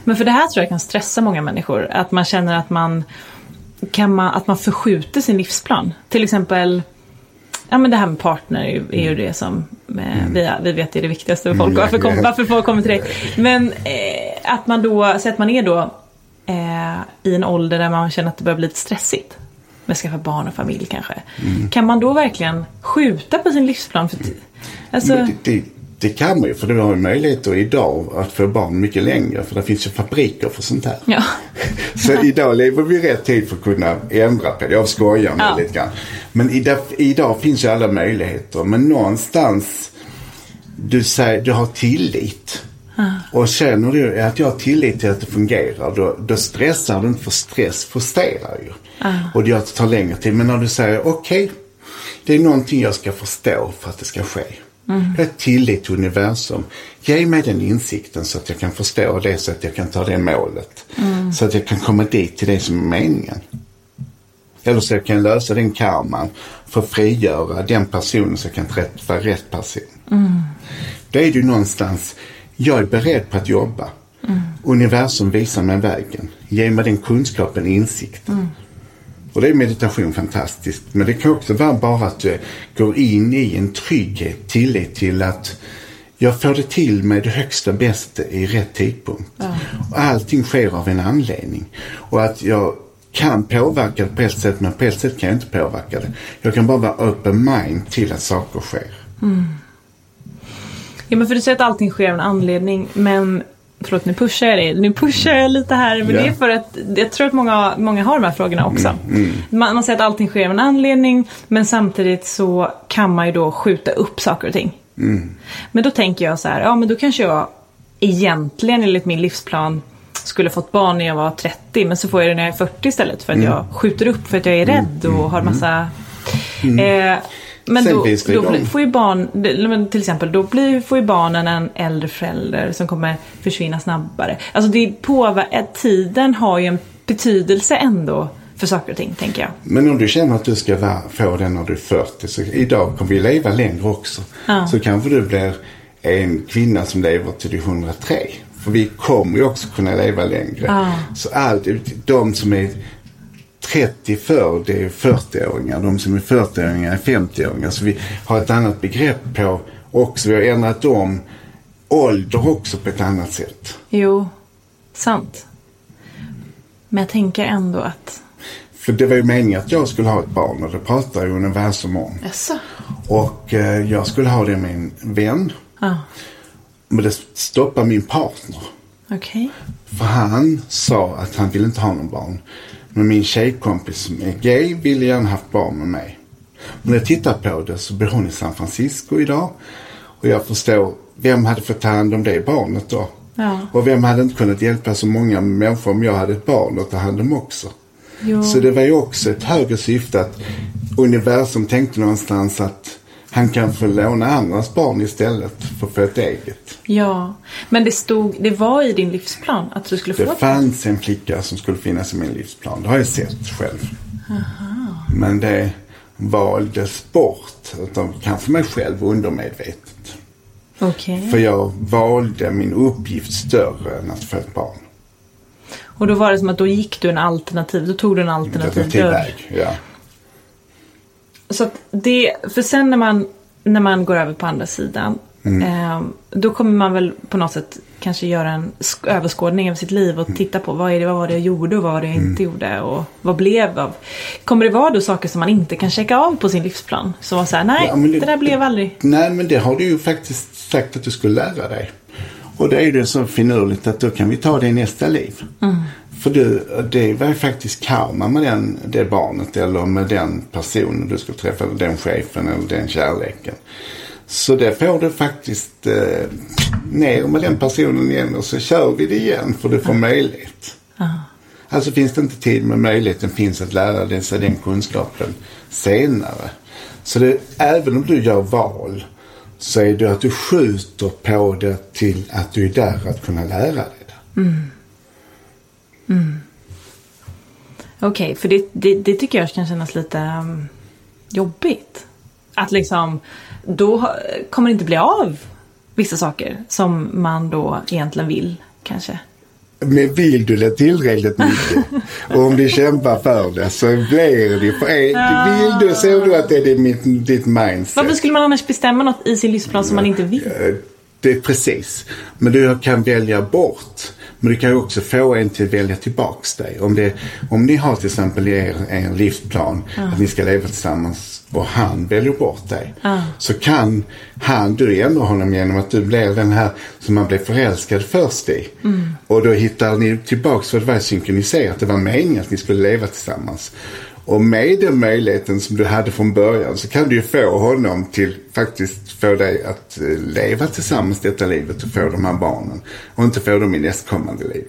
Men för det här tror jag kan stressa många människor. Att man känner att man, kan man, att man förskjuter sin livsplan. Till exempel, ja men det här med partner är ju, är ju det som eh, vi, vi vet är det viktigaste för folk. Mm, Varför, kom, varför folk kommer till det. Men eh, att man då, så att man är då eh, i en ålder där man känner att det börjar bli lite stressigt. Med att skaffa barn och familj kanske. Mm. Kan man då verkligen skjuta på sin livsplan? För t- alltså, det, det, det kan man ju. För du har ju möjligheter idag att få barn mycket längre. För det finns ju fabriker för sånt här. ja. Så idag lever vi rätt tid för att kunna ändra på det. Jag skojar med Ja. lite grann. Men idag, idag finns ju alla möjligheter. Men någonstans, du, säger, du har tillit. Och känner du att jag har tillit till att det fungerar, då, då stressar du inte för stress frustrerar ju. Och det gör att det tar längre tid. Men när du säger okej, det är någonting jag ska förstå för att det ska ske. Jag har tillit till universum. Ge mig den insikten så att jag kan förstå det, så att jag kan ta det målet. Så att jag kan komma dit till det som är meningen. Eller så jag kan lösa den karman för att frigöra den personen så jag kan träffa rätt person. Då är det ju någonstans, jag är beredd på att jobba. Universum visar mig vägen. Ge mig den kunskapen, insikten. Och det är meditation fantastiskt. Men det kan också vara bara att du går in i en trygghet, tillit till att jag får det till med det högsta bästa i rätt tidpunkt. Och allting sker av en anledning. Och att jag kan påverka det på ett sätt men på ett sätt kan jag inte påverka det. Jag kan bara vara open mind till att saker sker. Ja men för du säger att allting sker av en anledning men Förlåt nu pushar jag dig, nu pushar jag lite här men Ja. det är för att jag tror att många, många har de här frågorna också. Man, man säger att allting sker av en anledning men samtidigt så kan man ju då skjuta upp saker och ting. Men då tänker jag så här, ja men då kanske jag egentligen enligt min livsplan skulle fått barn när jag var 30 men så får jag det när jag är 40 istället för att jag skjuter upp för att jag är rädd och har massa eh, men Sen då, finns det då blir- får ju barn, till exempel, då blir, får ju barnen en äldre förälder som kommer försvinna snabbare. Alltså det påver- att tiden har ju en betydelse ändå för saker och ting, tänker jag. Men om du känner att du ska vara, få den när du är 40, så idag kommer vi leva längre också. Ja. Så kanske du blir en kvinna som lever till du är 103. För vi kommer ju också kunna leva längre. Ja. Så allt, de som är 30 för det är 40-åringar. De som är 40-åringar är 50-åringar. Så vi har ett annat begrepp på också. Vi har ändrat om ålder också på ett annat sätt. Jo, sant. Men jag tänker ändå att... För det var ju meningen att jag skulle ha ett barn och det pratade ju universum om. Jaså? Och eh, jag skulle ha det med en vän. Ja. Men det stoppade min partner. Okej. För han sa att han ville inte ha någon barn. Men min tjejkompis som är gay ville gärna haft barn med mig. När jag tittar på det så bor hon i San Francisco idag. Och jag förstår, vem hade fått ta hand om det barnet då? Ja. Och vem hade inte kunnat hjälpa så många människor om jag hade ett barn att ta hand om också? Jo. Så det var ju också ett högre syfte att universum tänkte någonstans att han kan få låna andras barn istället för att få ett eget. Ja. Men det stod, det var i din livsplan att du skulle få Det ett fanns en flicka som skulle finnas i min livsplan. Det har jag sett själv. Men det valdes bort utav kanske mig själv undermedvetet. Okej. För jag valde min uppgift större än att få ett barn. Och då var det som att då gick du en alternativ, då tog du en alternativ Alternativ väg. Ja. Så att det, för sen när man, när man går över på andra sidan. Eh, då kommer man väl på något sätt kanske göra en sk- överskådning av sitt liv och titta på vad, är det, vad var det jag gjorde och vad var det jag inte gjorde och vad blev av. Kommer det vara då saker som man inte kan checka av på sin livsplan? Som var såhär, nej Ja, men det, där blev aldrig. Nej, men det har du ju faktiskt sagt att du skulle lära dig. Och det är det så finurligt att då kan vi ta det i nästa liv. För du, det var ju faktiskt karma med den, det barnet eller med den personen du skulle träffa, eller den chefen eller den kärleken. Så det får du faktiskt eh, ner med den personen igen och så kör vi det igen för du får möjlighet. Alltså finns det inte tid men möjligheten finns att lära sig den kunskapen senare. Så det, även om du gör val så är det att du skjuter på det till att du är där att kunna lära dig det. Mm. Mm. Okej, för det, det, det tycker jag kan kännas lite um, jobbigt. Att liksom, då kommer det inte bli av vissa saker som man då egentligen vill kanske. Men vill du det tillräckligt mycket och om du kämpar för det så blir det. För, är, vill du så du att det är ditt, ditt mindset. Varför skulle man annars bestämma något i sin livsplan som man inte vill? Det är precis. Men du kan välja bort. Men du kan också få en till att välja tillbaks dig. Om, det, om ni har till exempel i er, er livsplan att ni ska leva tillsammans och han väljer bort dig. Så kan han, du ändra honom genom att du blir den här som man blev förälskad först i. Och då hittar ni tillbaks för det var synkroniserat. Det var meningen att ni skulle leva tillsammans. Och med den möjligheten som du hade från början så kan du ju få honom till faktiskt få dig att eh, leva tillsammans detta livet och få de här barnen. Och inte få dem i nästkommande liv.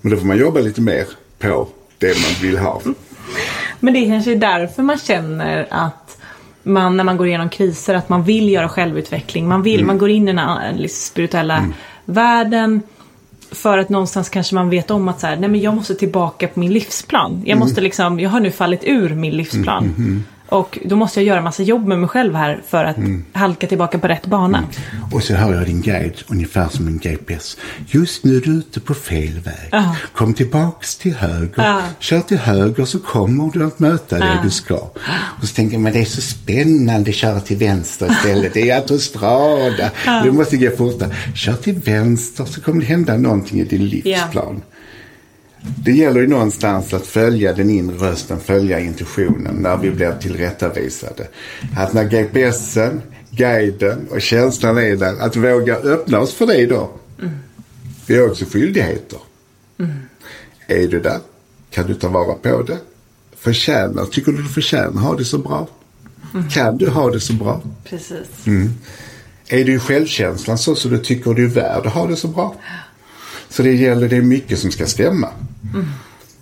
Men då får man jobba lite mer på det man vill ha. Men det är kanske är därför man känner att man när man går igenom kriser att man vill göra självutveckling. Man vill, man går in i den här liksom, spirituella världen. För att någonstans kanske man vet om att så här, nej men jag måste tillbaka på min livsplan. Jag måste liksom, jag har nu fallit ur min livsplan. Och då måste jag göra massa jobb med mig själv här för att halka tillbaka på rätt bana. Och så hör jag din guide ungefär som en GPS. Just nu är du ute på fel väg. Ja. Kom tillbaks till höger. Ja. Kör till höger så kommer du att möta det Ja. du ska. Och så tänker jag, men det är så spännande att köra till vänster istället. Det är autostrada. Du måste gå fortare. Kör till vänster så kommer det hända någonting i din livsplan. Det gäller ju någonstans att följa den inre rösten, följa intuitionen när vi blir tillrättavisade. Att när GPSen, guiden och känslan är där, att våga öppna oss för det då. Vi har också skyldigheter. Är du där? Kan du ta vara på det? Förtjänar, tycker du du förtjänar ha det så bra? Kan du ha det så bra? Precis. Är du i självkänslan så så du tycker du är värd att ha det så bra? Så det gäller, det är mycket som ska stämma.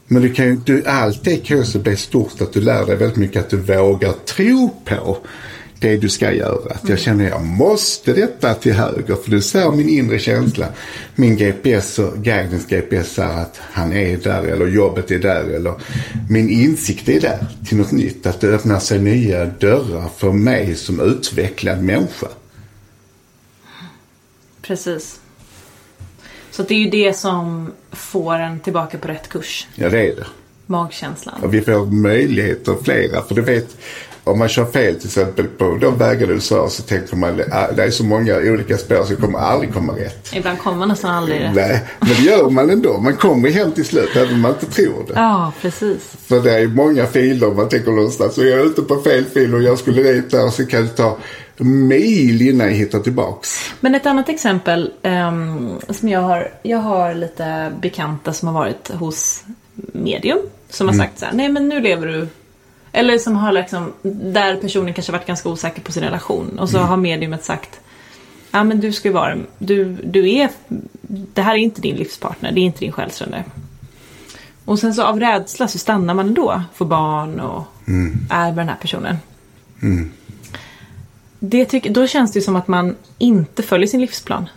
Men du kan ju, du, allt det kan ju också bli stort att du lär dig väldigt mycket att du vågar tro på det du ska göra. Att jag känner jag måste detta till höger för du ser min inre känsla. Min GPS och guidens GPS är att han är där eller jobbet är där eller min insikt är där till något nytt. Att det öppnar sig nya dörrar för mig som utvecklad människa. Precis. Så det är ju det som får en tillbaka på rätt kurs. Ja det är det. Magkänslan. Och vi får möjligheter flera. För du vet, om man kör fel till exempel på de vägar du sa så tänker man att det är så många olika spår så jag kommer aldrig komma rätt. Ibland kommer man nästan aldrig rätt. Nej, men det gör man ändå. Man kommer hem till slut även om man inte tror det. Ja, precis. För det är många filer man tänker någonstans. Och jag är ute på fel fil och jag skulle dit där så kan det ta mil innan jag hittar tillbaks. Men ett annat exempel ehm, som jag har. Jag har lite bekanta som har varit hos medium. Som har sagt så här, nej men nu lever du. Eller som har liksom, där personen kanske varit ganska osäker på sin relation. Och så har mediumet sagt, ja men du ska ju vara, du, du är, det här är inte din livspartner, det är inte din själsfrände. Och sen så av rädsla så stannar man ändå, får barn och är med den här personen. Det tycker, då känns det som att man inte följer sin livsplan.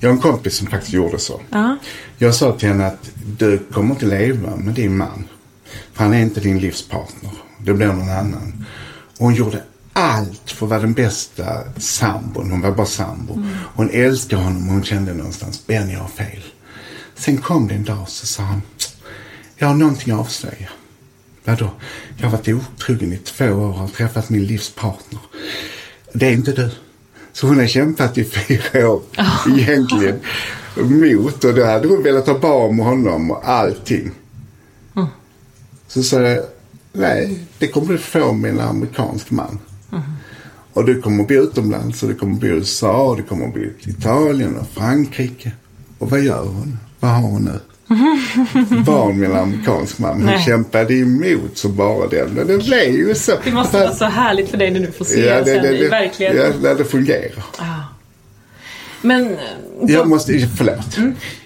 Jag har en kompis som faktiskt gjorde så. Ja. Jag sa till henne att du kommer inte leva med din man. För han är inte din livspartner. Det blir någon annan. Och hon gjorde allt för att vara den bästa sambon. Hon var bara sambo. Hon älskade honom och hon kände någonstans, Ben jag har fel. Sen kom det en dag så sa han, jag har någonting att avslöja. Vadå? Jag har varit otrogen i två år och har träffat min livspartner. Det är inte du. Så hon har kämpat i fyra år egentligen mot och då hade hon velat ha barn med honom och allting. Så sa jag, nej det kommer du få med en amerikansk man. Och du kommer bli utomlands och du kommer bli i USA och du kommer bli i Italien och Frankrike. Och vad gör hon? Vad har hon nu? Barn med en amerikansk man. Hon Nej. kämpade emot som bara den. Men det blev ju så. Det måste vara så härligt för dig när du får se Ja, det, sen det, i det, verkligheten. ja, det fungerar. Men eh, Jag måste, förlåt.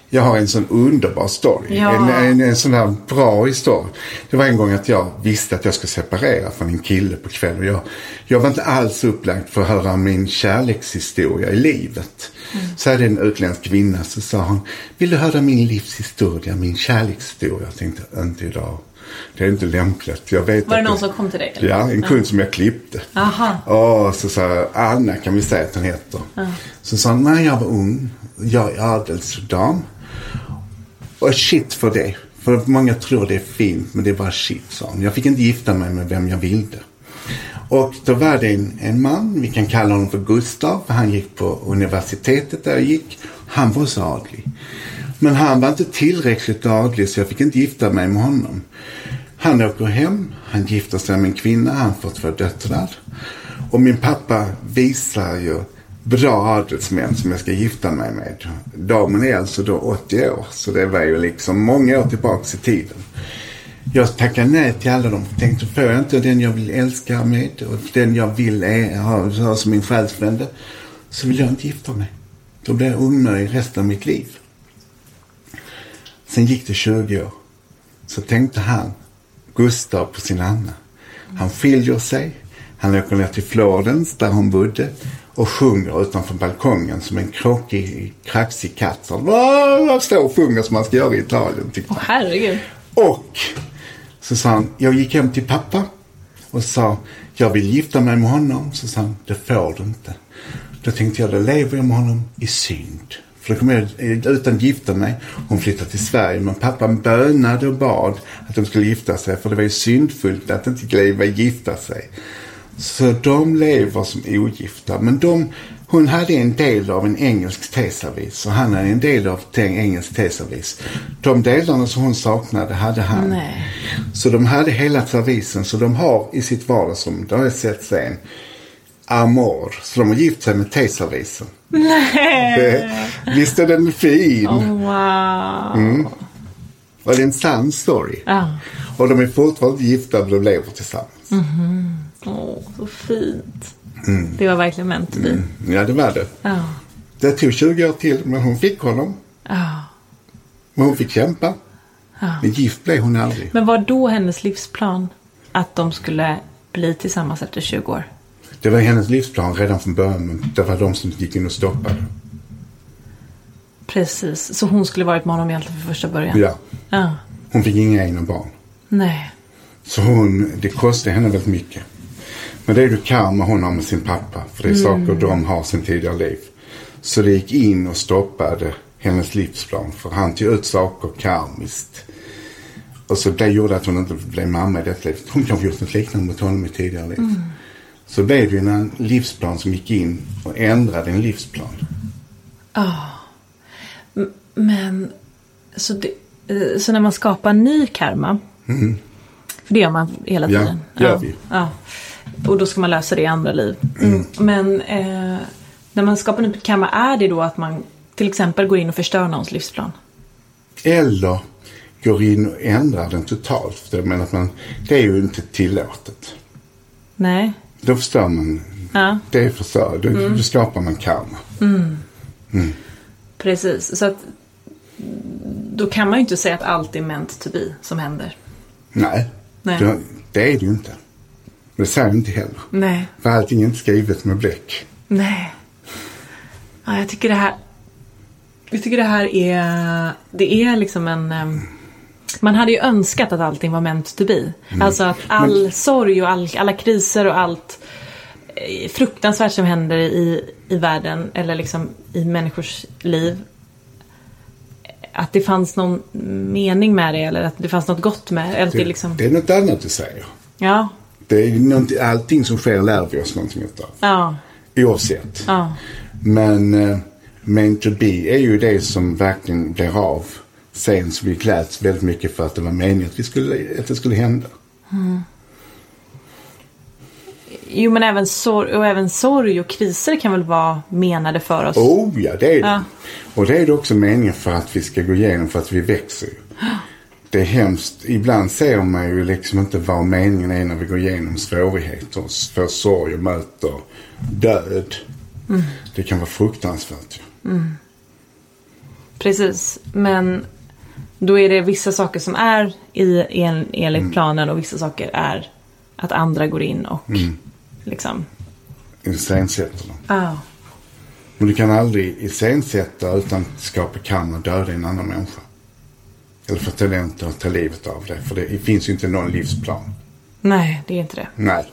Jag har en sån underbar story. Ja. En, en, en sån här bra historia. Det var en gång att jag visste att jag skulle separera från en kille på kvällen. Jag, jag var inte alls upplagd för att höra min kärlekshistoria i livet. Så hade en utländsk kvinna så sa hon, vill du höra min livshistoria, min kärlekshistoria? Jag tänkte, inte idag. Det är inte lämpligt. Jag vet var det någon som kom till dig? eller? Ja, en kund som jag klippte. Aha. Och så sa jag, Anna kan vi säga att hon heter. Så sa hon, när jag var ung, jag är adelsdam. Och shit för det. För många tror det är fint, men det är bara shit, sa hon. Jag fick inte gifta mig med vem jag ville. Och då var det en, en man, vi kan kalla honom för Gustav, för han gick på universitetet där jag gick. Han var så adlig. Men han var inte tillräckligt adlig så jag fick inte gifta mig med honom. Han åker hem, han gifter sig med en kvinna, han får två döttrar. Och min pappa visar ju bra adelsmän som jag ska gifta mig med. Damen är alltså då 80 år, så det var ju liksom många år tillbaks i tiden. Jag tackade nej till alla dem. Tänkte, får jag inte den jag vill älska med och den jag vill ha, ha som min själsfrände så vill jag inte gifta mig. Då blir jag omöjlig resten av mitt liv. Sen gick det 20 år. Så tänkte han, Gustav på sin Anna. Han skiljer sig. Han åker ner till Florens där hon bodde och sjunger utanför balkongen som en kråkig, kraxig katt. Så, står och sjunger som man ska göra i Italien. Tyckte Åh han. herregud. Och så sa han, jag gick hem till pappa och sa, jag vill gifta mig med honom. Så sa han, det får du inte. Då tänkte jag, då lever jag med honom i synd. För då kommer jag utan att gifta mig. Hon flyttade till Sverige. Men pappa bönade och bad att de skulle gifta sig. För det var ju syndfullt att inte leva gifta sig. Så de lever som ogifta. Men de, hon hade en del av en engelsk teservis och han hade en del av en engelsk teservis. De delarna som hon saknade hade han. Nej. Så de hade hela servisen. Så de har i sitt vardagsrum, det har jag sett sen, amor. Så de har gift sig med teservisen. Nej. Visst är den fin? Wow. Och det är en sann story. Ja. Och de är fortfarande gifta och de lever tillsammans. Åh, så fint. Mm. Det var verkligen meant to be. Ja, det var det. Ja. Det tog 20 år till, men hon fick honom. Ja. Men hon fick kämpa. Men gift blev hon aldrig. Men var då hennes livsplan att de skulle bli tillsammans efter 20 år? Det var hennes livsplan redan från början, men det var de som gick in och stoppade. Precis, så hon skulle varit med honom egentligen från första början? Ja. Ja. Hon fick inga egna barn. Nej. Så hon, det kostade henne väldigt mycket. Men det är ju karma hon har med sin pappa. För det är saker de har sin tidigare liv. Så det gick in och stoppade hennes livsplan. För han tog ut saker karmiskt. Och så det gjorde att hon inte blev mamma i detta livet. Hon kanske gjort något liknande mot honom i tidigare liv. Mm. Så blev det ju en livsplan som gick in och ändrade en livsplan. M- Men, så, det, eh, så när man skapar ny karma. För det gör man hela Mm. Ja, tiden. gör vi. Ja. Och då ska man lösa det i andra liv. Mm. Men eh, när man skapar ny karma, är det då att man till exempel går in och förstör någons livsplan? Eller går in och ändrar den totalt. Menar att man, det är ju inte tillåtet. Nej. Då förstör man. Ja. Det förstör. Då, då skapar man karma. Precis, så att då kan man ju inte säga att allt är meant to be som händer. Nej, Nej. Det, det är det ju inte. Det säger jag inte heller. Nej. För allting är inte skrivet med bläck. Nej. Ja, jag tycker det här... Jag tycker det här är... Det är liksom en... Man hade ju önskat att allting var meant to be. Alltså att all sorg och all, alla kriser och allt eh, fruktansvärt som händer i, i världen eller liksom i människors liv. Att det fanns någon mening med det eller att det fanns något gott med. Eller det Det, liksom, det är något annat du säger. ja, Det är någonting, allting som sker lär vi oss någonting utav. ja, Oavsett. ja. Men uh, meant to be är ju det som verkligen blir av. Sen så vi gläds väldigt mycket för att det var meningen att, vi skulle, att det skulle hända. Jo men även sorg, och även sorg och kriser kan väl vara menade för oss. Oh ja, det är det. Ja. Och det är det också meningen för att vi ska gå igenom, för att vi växer. Det är hemskt. Ibland ser man ju liksom inte vad meningen är när vi går igenom svårigheter, får sorg och möter död. Det kan vara fruktansvärt ju. Precis, men då är det vissa saker som är i, en, enligt Mm. planen och vissa saker är att andra går in och Mm. Liksom... Iscensätter dem. Ja. Men du kan aldrig iscensätta utan att skapa karma och döda en annan människa. Eller få talent att ta livet av det. För det finns ju inte någon livsplan. Nej, det är inte det. Nej.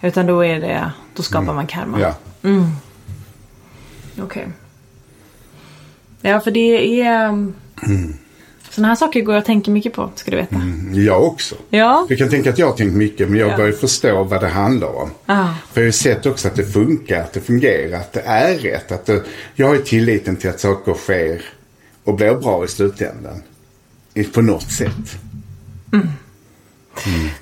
Utan då är det, då skapar man karma. Ja. Okej. Ja, för det är... Mm. Sådana här saker går jag och tänker mycket på, ska du veta. Jag också. Ja. Jag kan tänka att jag har tänkt mycket men jag Ja. börjar förstå vad det handlar om. Ja. För jag har sett också att det funkar, att det fungerar, att det är rätt. Att det, jag har ju tilliten till att saker sker och blir bra i slutändan. På något sätt.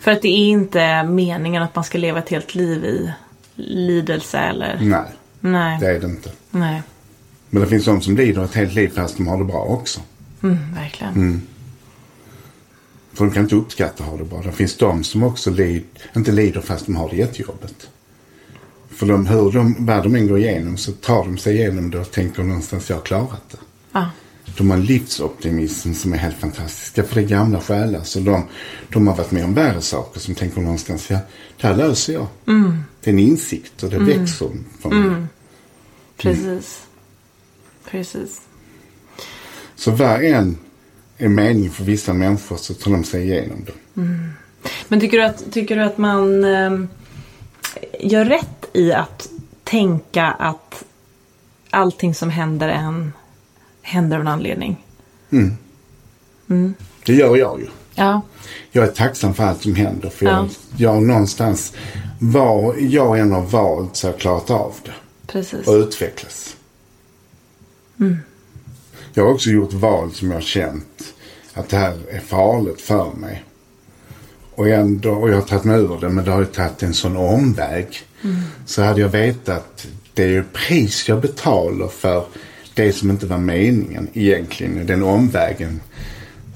För att det är inte meningen att man ska leva ett helt liv i lidelse eller... Nej, Nej. det är det inte. Nej. Men det finns de som lider ett helt liv fast de har det bra också. Mm, verkligen. För de kan inte uppskatta att ha det bra. Det finns de som också lid, inte lider fast de har det jättejobbigt. För de, hur de, vad de än går igenom så tar de sig igenom det och tänker någonstans jag har klarat det. Ja. De har livsoptimism som är helt fantastiska. För det är gamla själar. Så de, de har varit med om värre saker som tänker någonstans, ja, det här löser jag. Det är en insikt och det växer för mig. Precis. Precis. Så vad än är meningen för vissa människor så tar de sig igenom det. Men tycker du att, tycker du att man ehm, gör rätt i att tänka att allting som händer en händer av en anledning? Det gör jag ju. Ja. Jag är tacksam för allt som händer. För Ja. jag, jag någonstans, vad jag än har valt så har jag klarat av det. Precis. Och utvecklas. Jag har också gjort val som jag har känt att det här är farligt för mig. Och, ändå, och jag har tagit mig ur det men det har ju tagit en sån omväg. Så hade jag vetat det är ju pris jag betalar för det som inte var meningen egentligen. Den omvägen.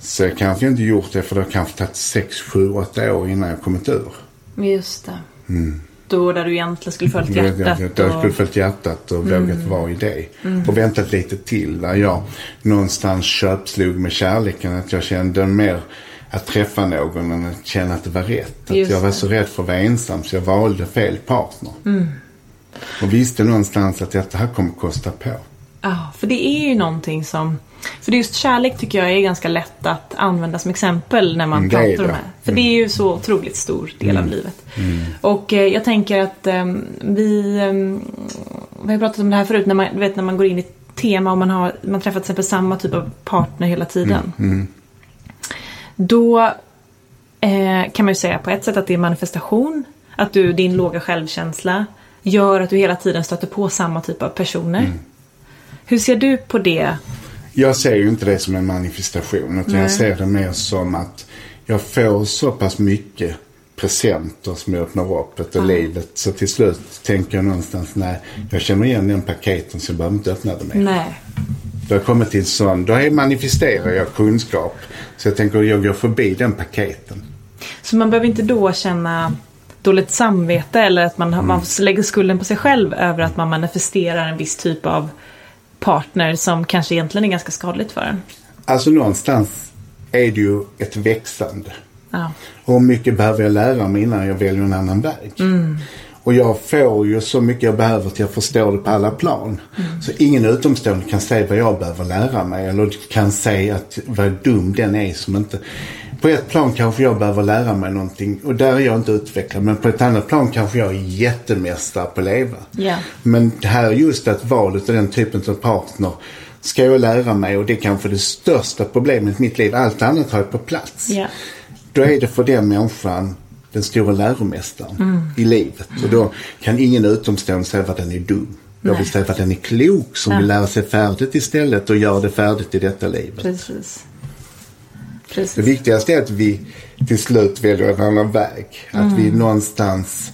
Så jag kanske inte gjort det för det har kanske tagit 6, 7, 8 år innan jag kommit ur. Just det. Då där du egentligen skulle följt Jag, jag, hjärtat. jag, skulle och... följt hjärtat och vågat vara i det. Och väntat lite till. Där jag någonstans köpslog med kärleken. Att jag kände mer att träffa någon än att känna att det var rätt. Att Just jag var det. så rädd för att vara ensam så jag valde fel partner. Och visste någonstans att detta här kommer kosta på. Ja, för det är ju någonting som... För just kärlek tycker jag är ganska lätt att använda som exempel när man Mm, pratar om det. här. För det är ju så otroligt stor del av livet. Och eh, jag tänker att eh, vi... Eh, vi har pratat om det här förut, när man, du vet, när man går in i ett tema och man har man träffar till exempel samma typ av partner hela tiden. Då eh, kan man ju säga på ett sätt att det är manifestation. Att du, din låga självkänsla gör att du hela tiden stöter på samma typ av personer. Mm. Hur ser du på det? Jag ser ju inte det som en manifestation. Utan Nej. jag ser det mer som att jag får så pass mycket presenter som jag öppnar upp efter livet. Så till slut tänker jag någonstans, nej, jag känner igen den paketen så jag behöver inte öppna det mer. Nej. Då har kommit till sån, då manifesterar jag kunskap. Så jag tänker, jag går förbi den paketen. Så man behöver inte då känna dåligt samvete eller att man, har- man lägger skulden på sig själv över att man manifesterar en viss typ av partner som kanske egentligen är ganska skadligt för en. Alltså någonstans är det ju ett växande. Ja. Och hur mycket behöver jag lära mig innan jag väljer en annan väg? Och jag får ju så mycket jag behöver till jag förstår det på alla plan. Så ingen utomstående kan säga vad jag behöver lära mig. Eller kan säga att vad dum den är som inte... På ett plan kanske jag behöver lära mig någonting och där är jag inte utvecklad. Men på ett annat plan kanske jag är jättemästare på att leva. Ja. Men det här just att valet av den typen av partner ska jag lära mig och det är kanske det största problemet i mitt liv. Allt annat har jag på plats. Ja. Då är det för den människan den stora läromästaren i livet. Och då kan ingen utomstående säga vad den är dum. Jag vill säga vad den är klok som Ja. vill lära sig färdigt istället och göra det färdigt i detta livet. Precis. Det Precis. viktigaste är att vi till slut väljer en annan väg. Att vi någonstans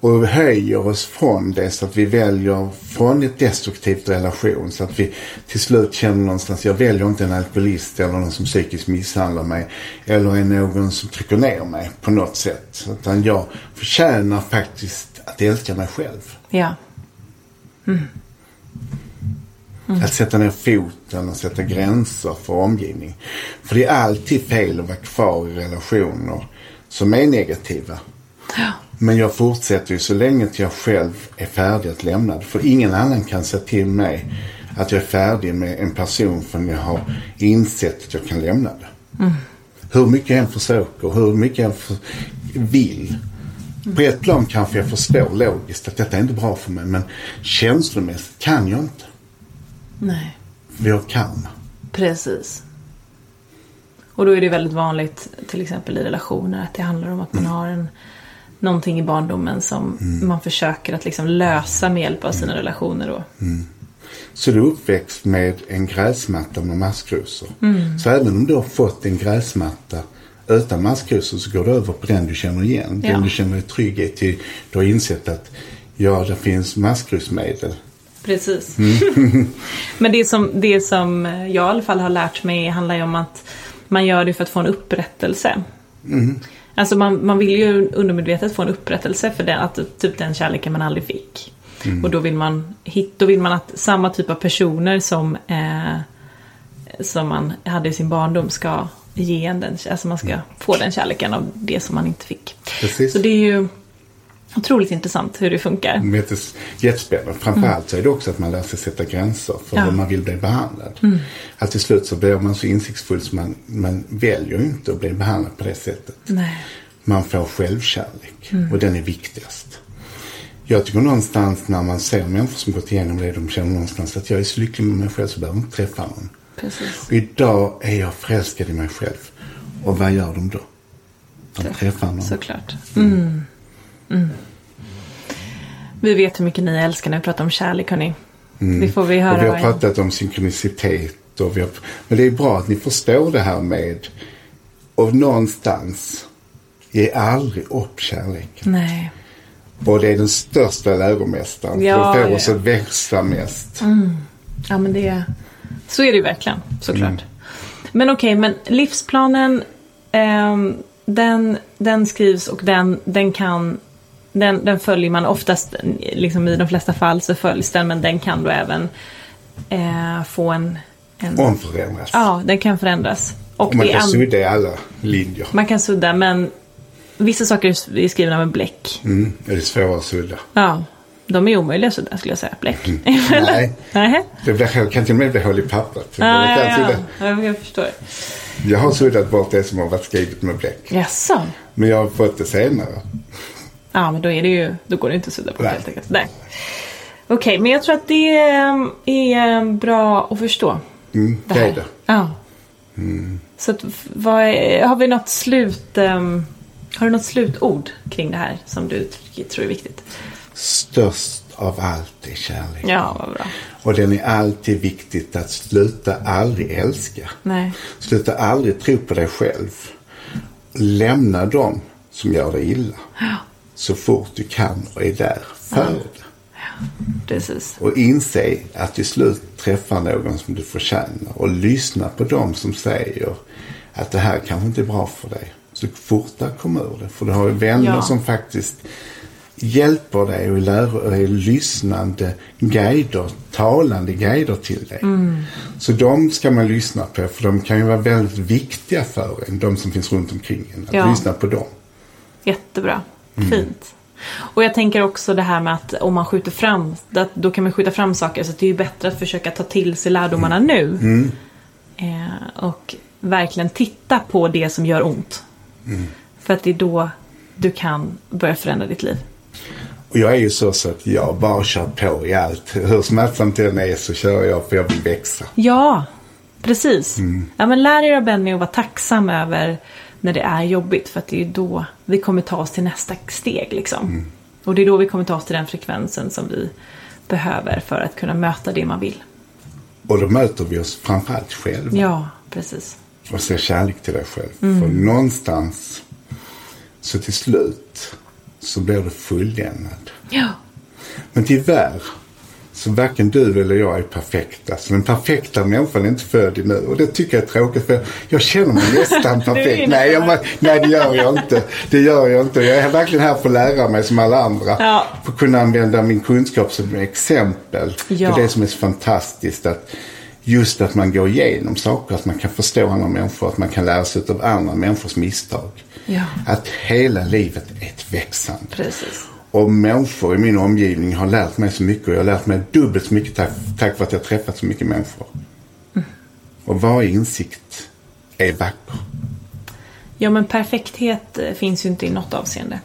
och höjer oss från det så att vi väljer från ett destruktivt relation. Så att vi till slut känner någonstans, jag väljer inte en alkoholist eller någon som psykiskt misshandlar mig. Eller är någon som trycker ner mig på något sätt. Utan jag förtjänar faktiskt att älska mig själv. Ja. Att sätta ner foten och sätta gränser för omgivning. För det är alltid fel att vara kvar i relationer som är negativa. Men jag fortsätter ju så länge till jag själv är färdig att lämna det. För ingen annan kan säga till mig att jag är färdig med en person förrän jag har insett att jag kan lämna det. Hur mycket jag än försöker, hur mycket jag än vill. På ett plan kanske jag förstår logiskt att detta är inte bra för mig. Men känslomässigt kan jag inte. Nej. Vi har karma. Precis. Och då är det väldigt vanligt, till exempel i relationer, att det handlar om att man har en, någonting i barndomen som man försöker att liksom lösa med hjälp av sina relationer då. Så du är uppväxt med en gräsmatta med maskrosor. Så även om du har fått en gräsmatta utan maskrosor så går du över på den du känner igen. Ja. Den du känner dig trygghet till. Du har insett att ja, det finns maskrosmedel. Precis. Men det som, det som jag i alla fall har lärt mig handlar ju om att man gör det för att få en upprättelse. Alltså man, man vill ju undermedvetet få en upprättelse för det, att typ den kärleken man aldrig fick. Och då vill man då vill man att samma typ av personer som, eh, som man hade i sin barndom ska ge en den, alltså man ska få den kärleken av det som man inte fick. Precis. Så det är ju otroligt intressant hur det funkar. Det är jättespännande. Framförallt så är det också att man lär sig sätta gränser för Ja. Mm. hur man vill bli behandlad. Att till slut så blir man så insiktsfull så man, man väljer inte att bli behandlad på det sättet. Nej. Man får självkärlek och den är viktigast. Jag tycker någonstans när man ser människor som gått igenom det, de känner någonstans att jag är så lycklig med mig själv så behöver jag inte träffa någon. Precis. Och idag är jag förälskad i mig själv. Och vad gör de då? De träffar någon. Såklart. Mm. Mm. Vi vet hur mycket ni älskar när vi pratar om kärlek hörni. Det får vi höra. Mm. Och vi har pratat om synkronicitet. Och vi har, men det är bra att ni förstår det här med och någonstans ge aldrig upp kärleken. Nej. Och det är den största läromästaren. Ja, för får oss att växa mest. Ja men det Så är det ju verkligen såklart. Mm. Men okej, men livsplanen ehm, den, den skrivs och den, den kan den, den följer man oftast, liksom i de flesta fall så följs den men den kan då även eh, få en, en Omförändras. Ja, den kan förändras. Och Och man kan an- sudda i alla linjer. man kan sudda men vissa saker är skrivna med bläck. Mm, det är svårare att sudda. Ja, de är omöjliga att sudda skulle jag säga. Bläck. Mm. Nej. Nej. Det blir, kan till och med bli hål i pappret. Ah, jag, ja, ja, ja, jag förstår. jag har suddat bort det som har varit skrivet med bläck. Jaså? Men jag har fått det senare. Ja, men då är det ju, då går det inte att sudda det Nej. helt enkelt. Nej. Okej, men jag tror att det är, är bra att förstå. Mm, det här. är det. Ja. Så att, vad är, har vi något slut... Um, har du något slutord kring det här som du tror är viktigt? Störst av allt är kärlek. Ja, vad bra. Och den är alltid viktigt att sluta aldrig älska. Nej. Sluta aldrig tro på dig själv. Lämna dem som gör dig illa. Ja. Så fort du kan och är där för det. Precis. Och inse att till slut träffa någon som du förtjänar. Och lyssna på dem som säger att det här kanske inte är bra för dig. Så fortare kom ur det. För du har ju vänner Ja. som faktiskt hjälper dig och lär, är lyssnande guider, talande guider till dig. Mm. Så de ska man lyssna på för de kan ju vara väldigt viktiga för en, de som finns runt omkring en. Att Ja. lyssna på dem. Jättebra. Fint. Och jag tänker också det här med att om man skjuter fram, då kan man skjuta fram saker. Så det är ju bättre att försöka ta till sig lärdomarna nu. Eh, och verkligen titta på det som gör ont. För att det är då du kan börja förändra ditt liv. Och jag är ju så, så att jag bara kör på i allt. Hur smärtsamt det än är så kör jag för jag vill växa. Ja, precis. Ja, men lär er av Benny att vara tacksam över när det är jobbigt. För att det är då vi kommer ta oss till nästa steg. Liksom. Och det är då vi kommer ta oss till den frekvensen som vi behöver för att kunna möta det man vill. Och då möter vi oss framförallt själva. Ja, precis. Och ser kärlek till dig själv. För någonstans så till slut så blir du fulländad. Ja, Men tyvärr så varken du eller jag är perfekta. Så den perfekta människan är inte född nu. Och det tycker jag är tråkigt för jag känner mig nästan perfekt. nej, jag, nej, det gör jag inte. Det gör jag inte. Jag är verkligen här för att lära mig som alla andra. Ja. För att kunna använda min kunskap som exempel. Ja. För det som är så fantastiskt. att Just att man går igenom saker, att man kan förstå andra människor, att man kan lära sig av andra människors misstag. Ja. Att hela livet är ett växande. precis. Och människor i min omgivning har lärt mig så mycket och jag har lärt mig dubbelt så mycket tack, tack vare att jag har träffat så mycket människor. Och varje insikt är vacker. Ja, men perfekthet eh, finns ju inte i något avseende.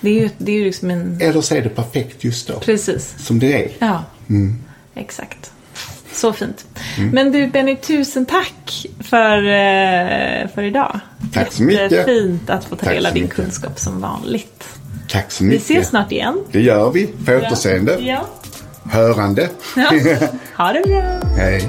Det är ju, det är ju liksom en... Eller så är det perfekt just då. Precis. Som det är. Ja, exakt. Så fint. Men du Benny, tusen tack för, eh, för idag. Tack så mycket. Jättefint att få ta Tack del av din mycket. kunskap som vanligt. Tack så Vi mycket. ses snart igen. Det gör vi. På återseende. Ja. Hörande. ja. Ha det bra. Hej.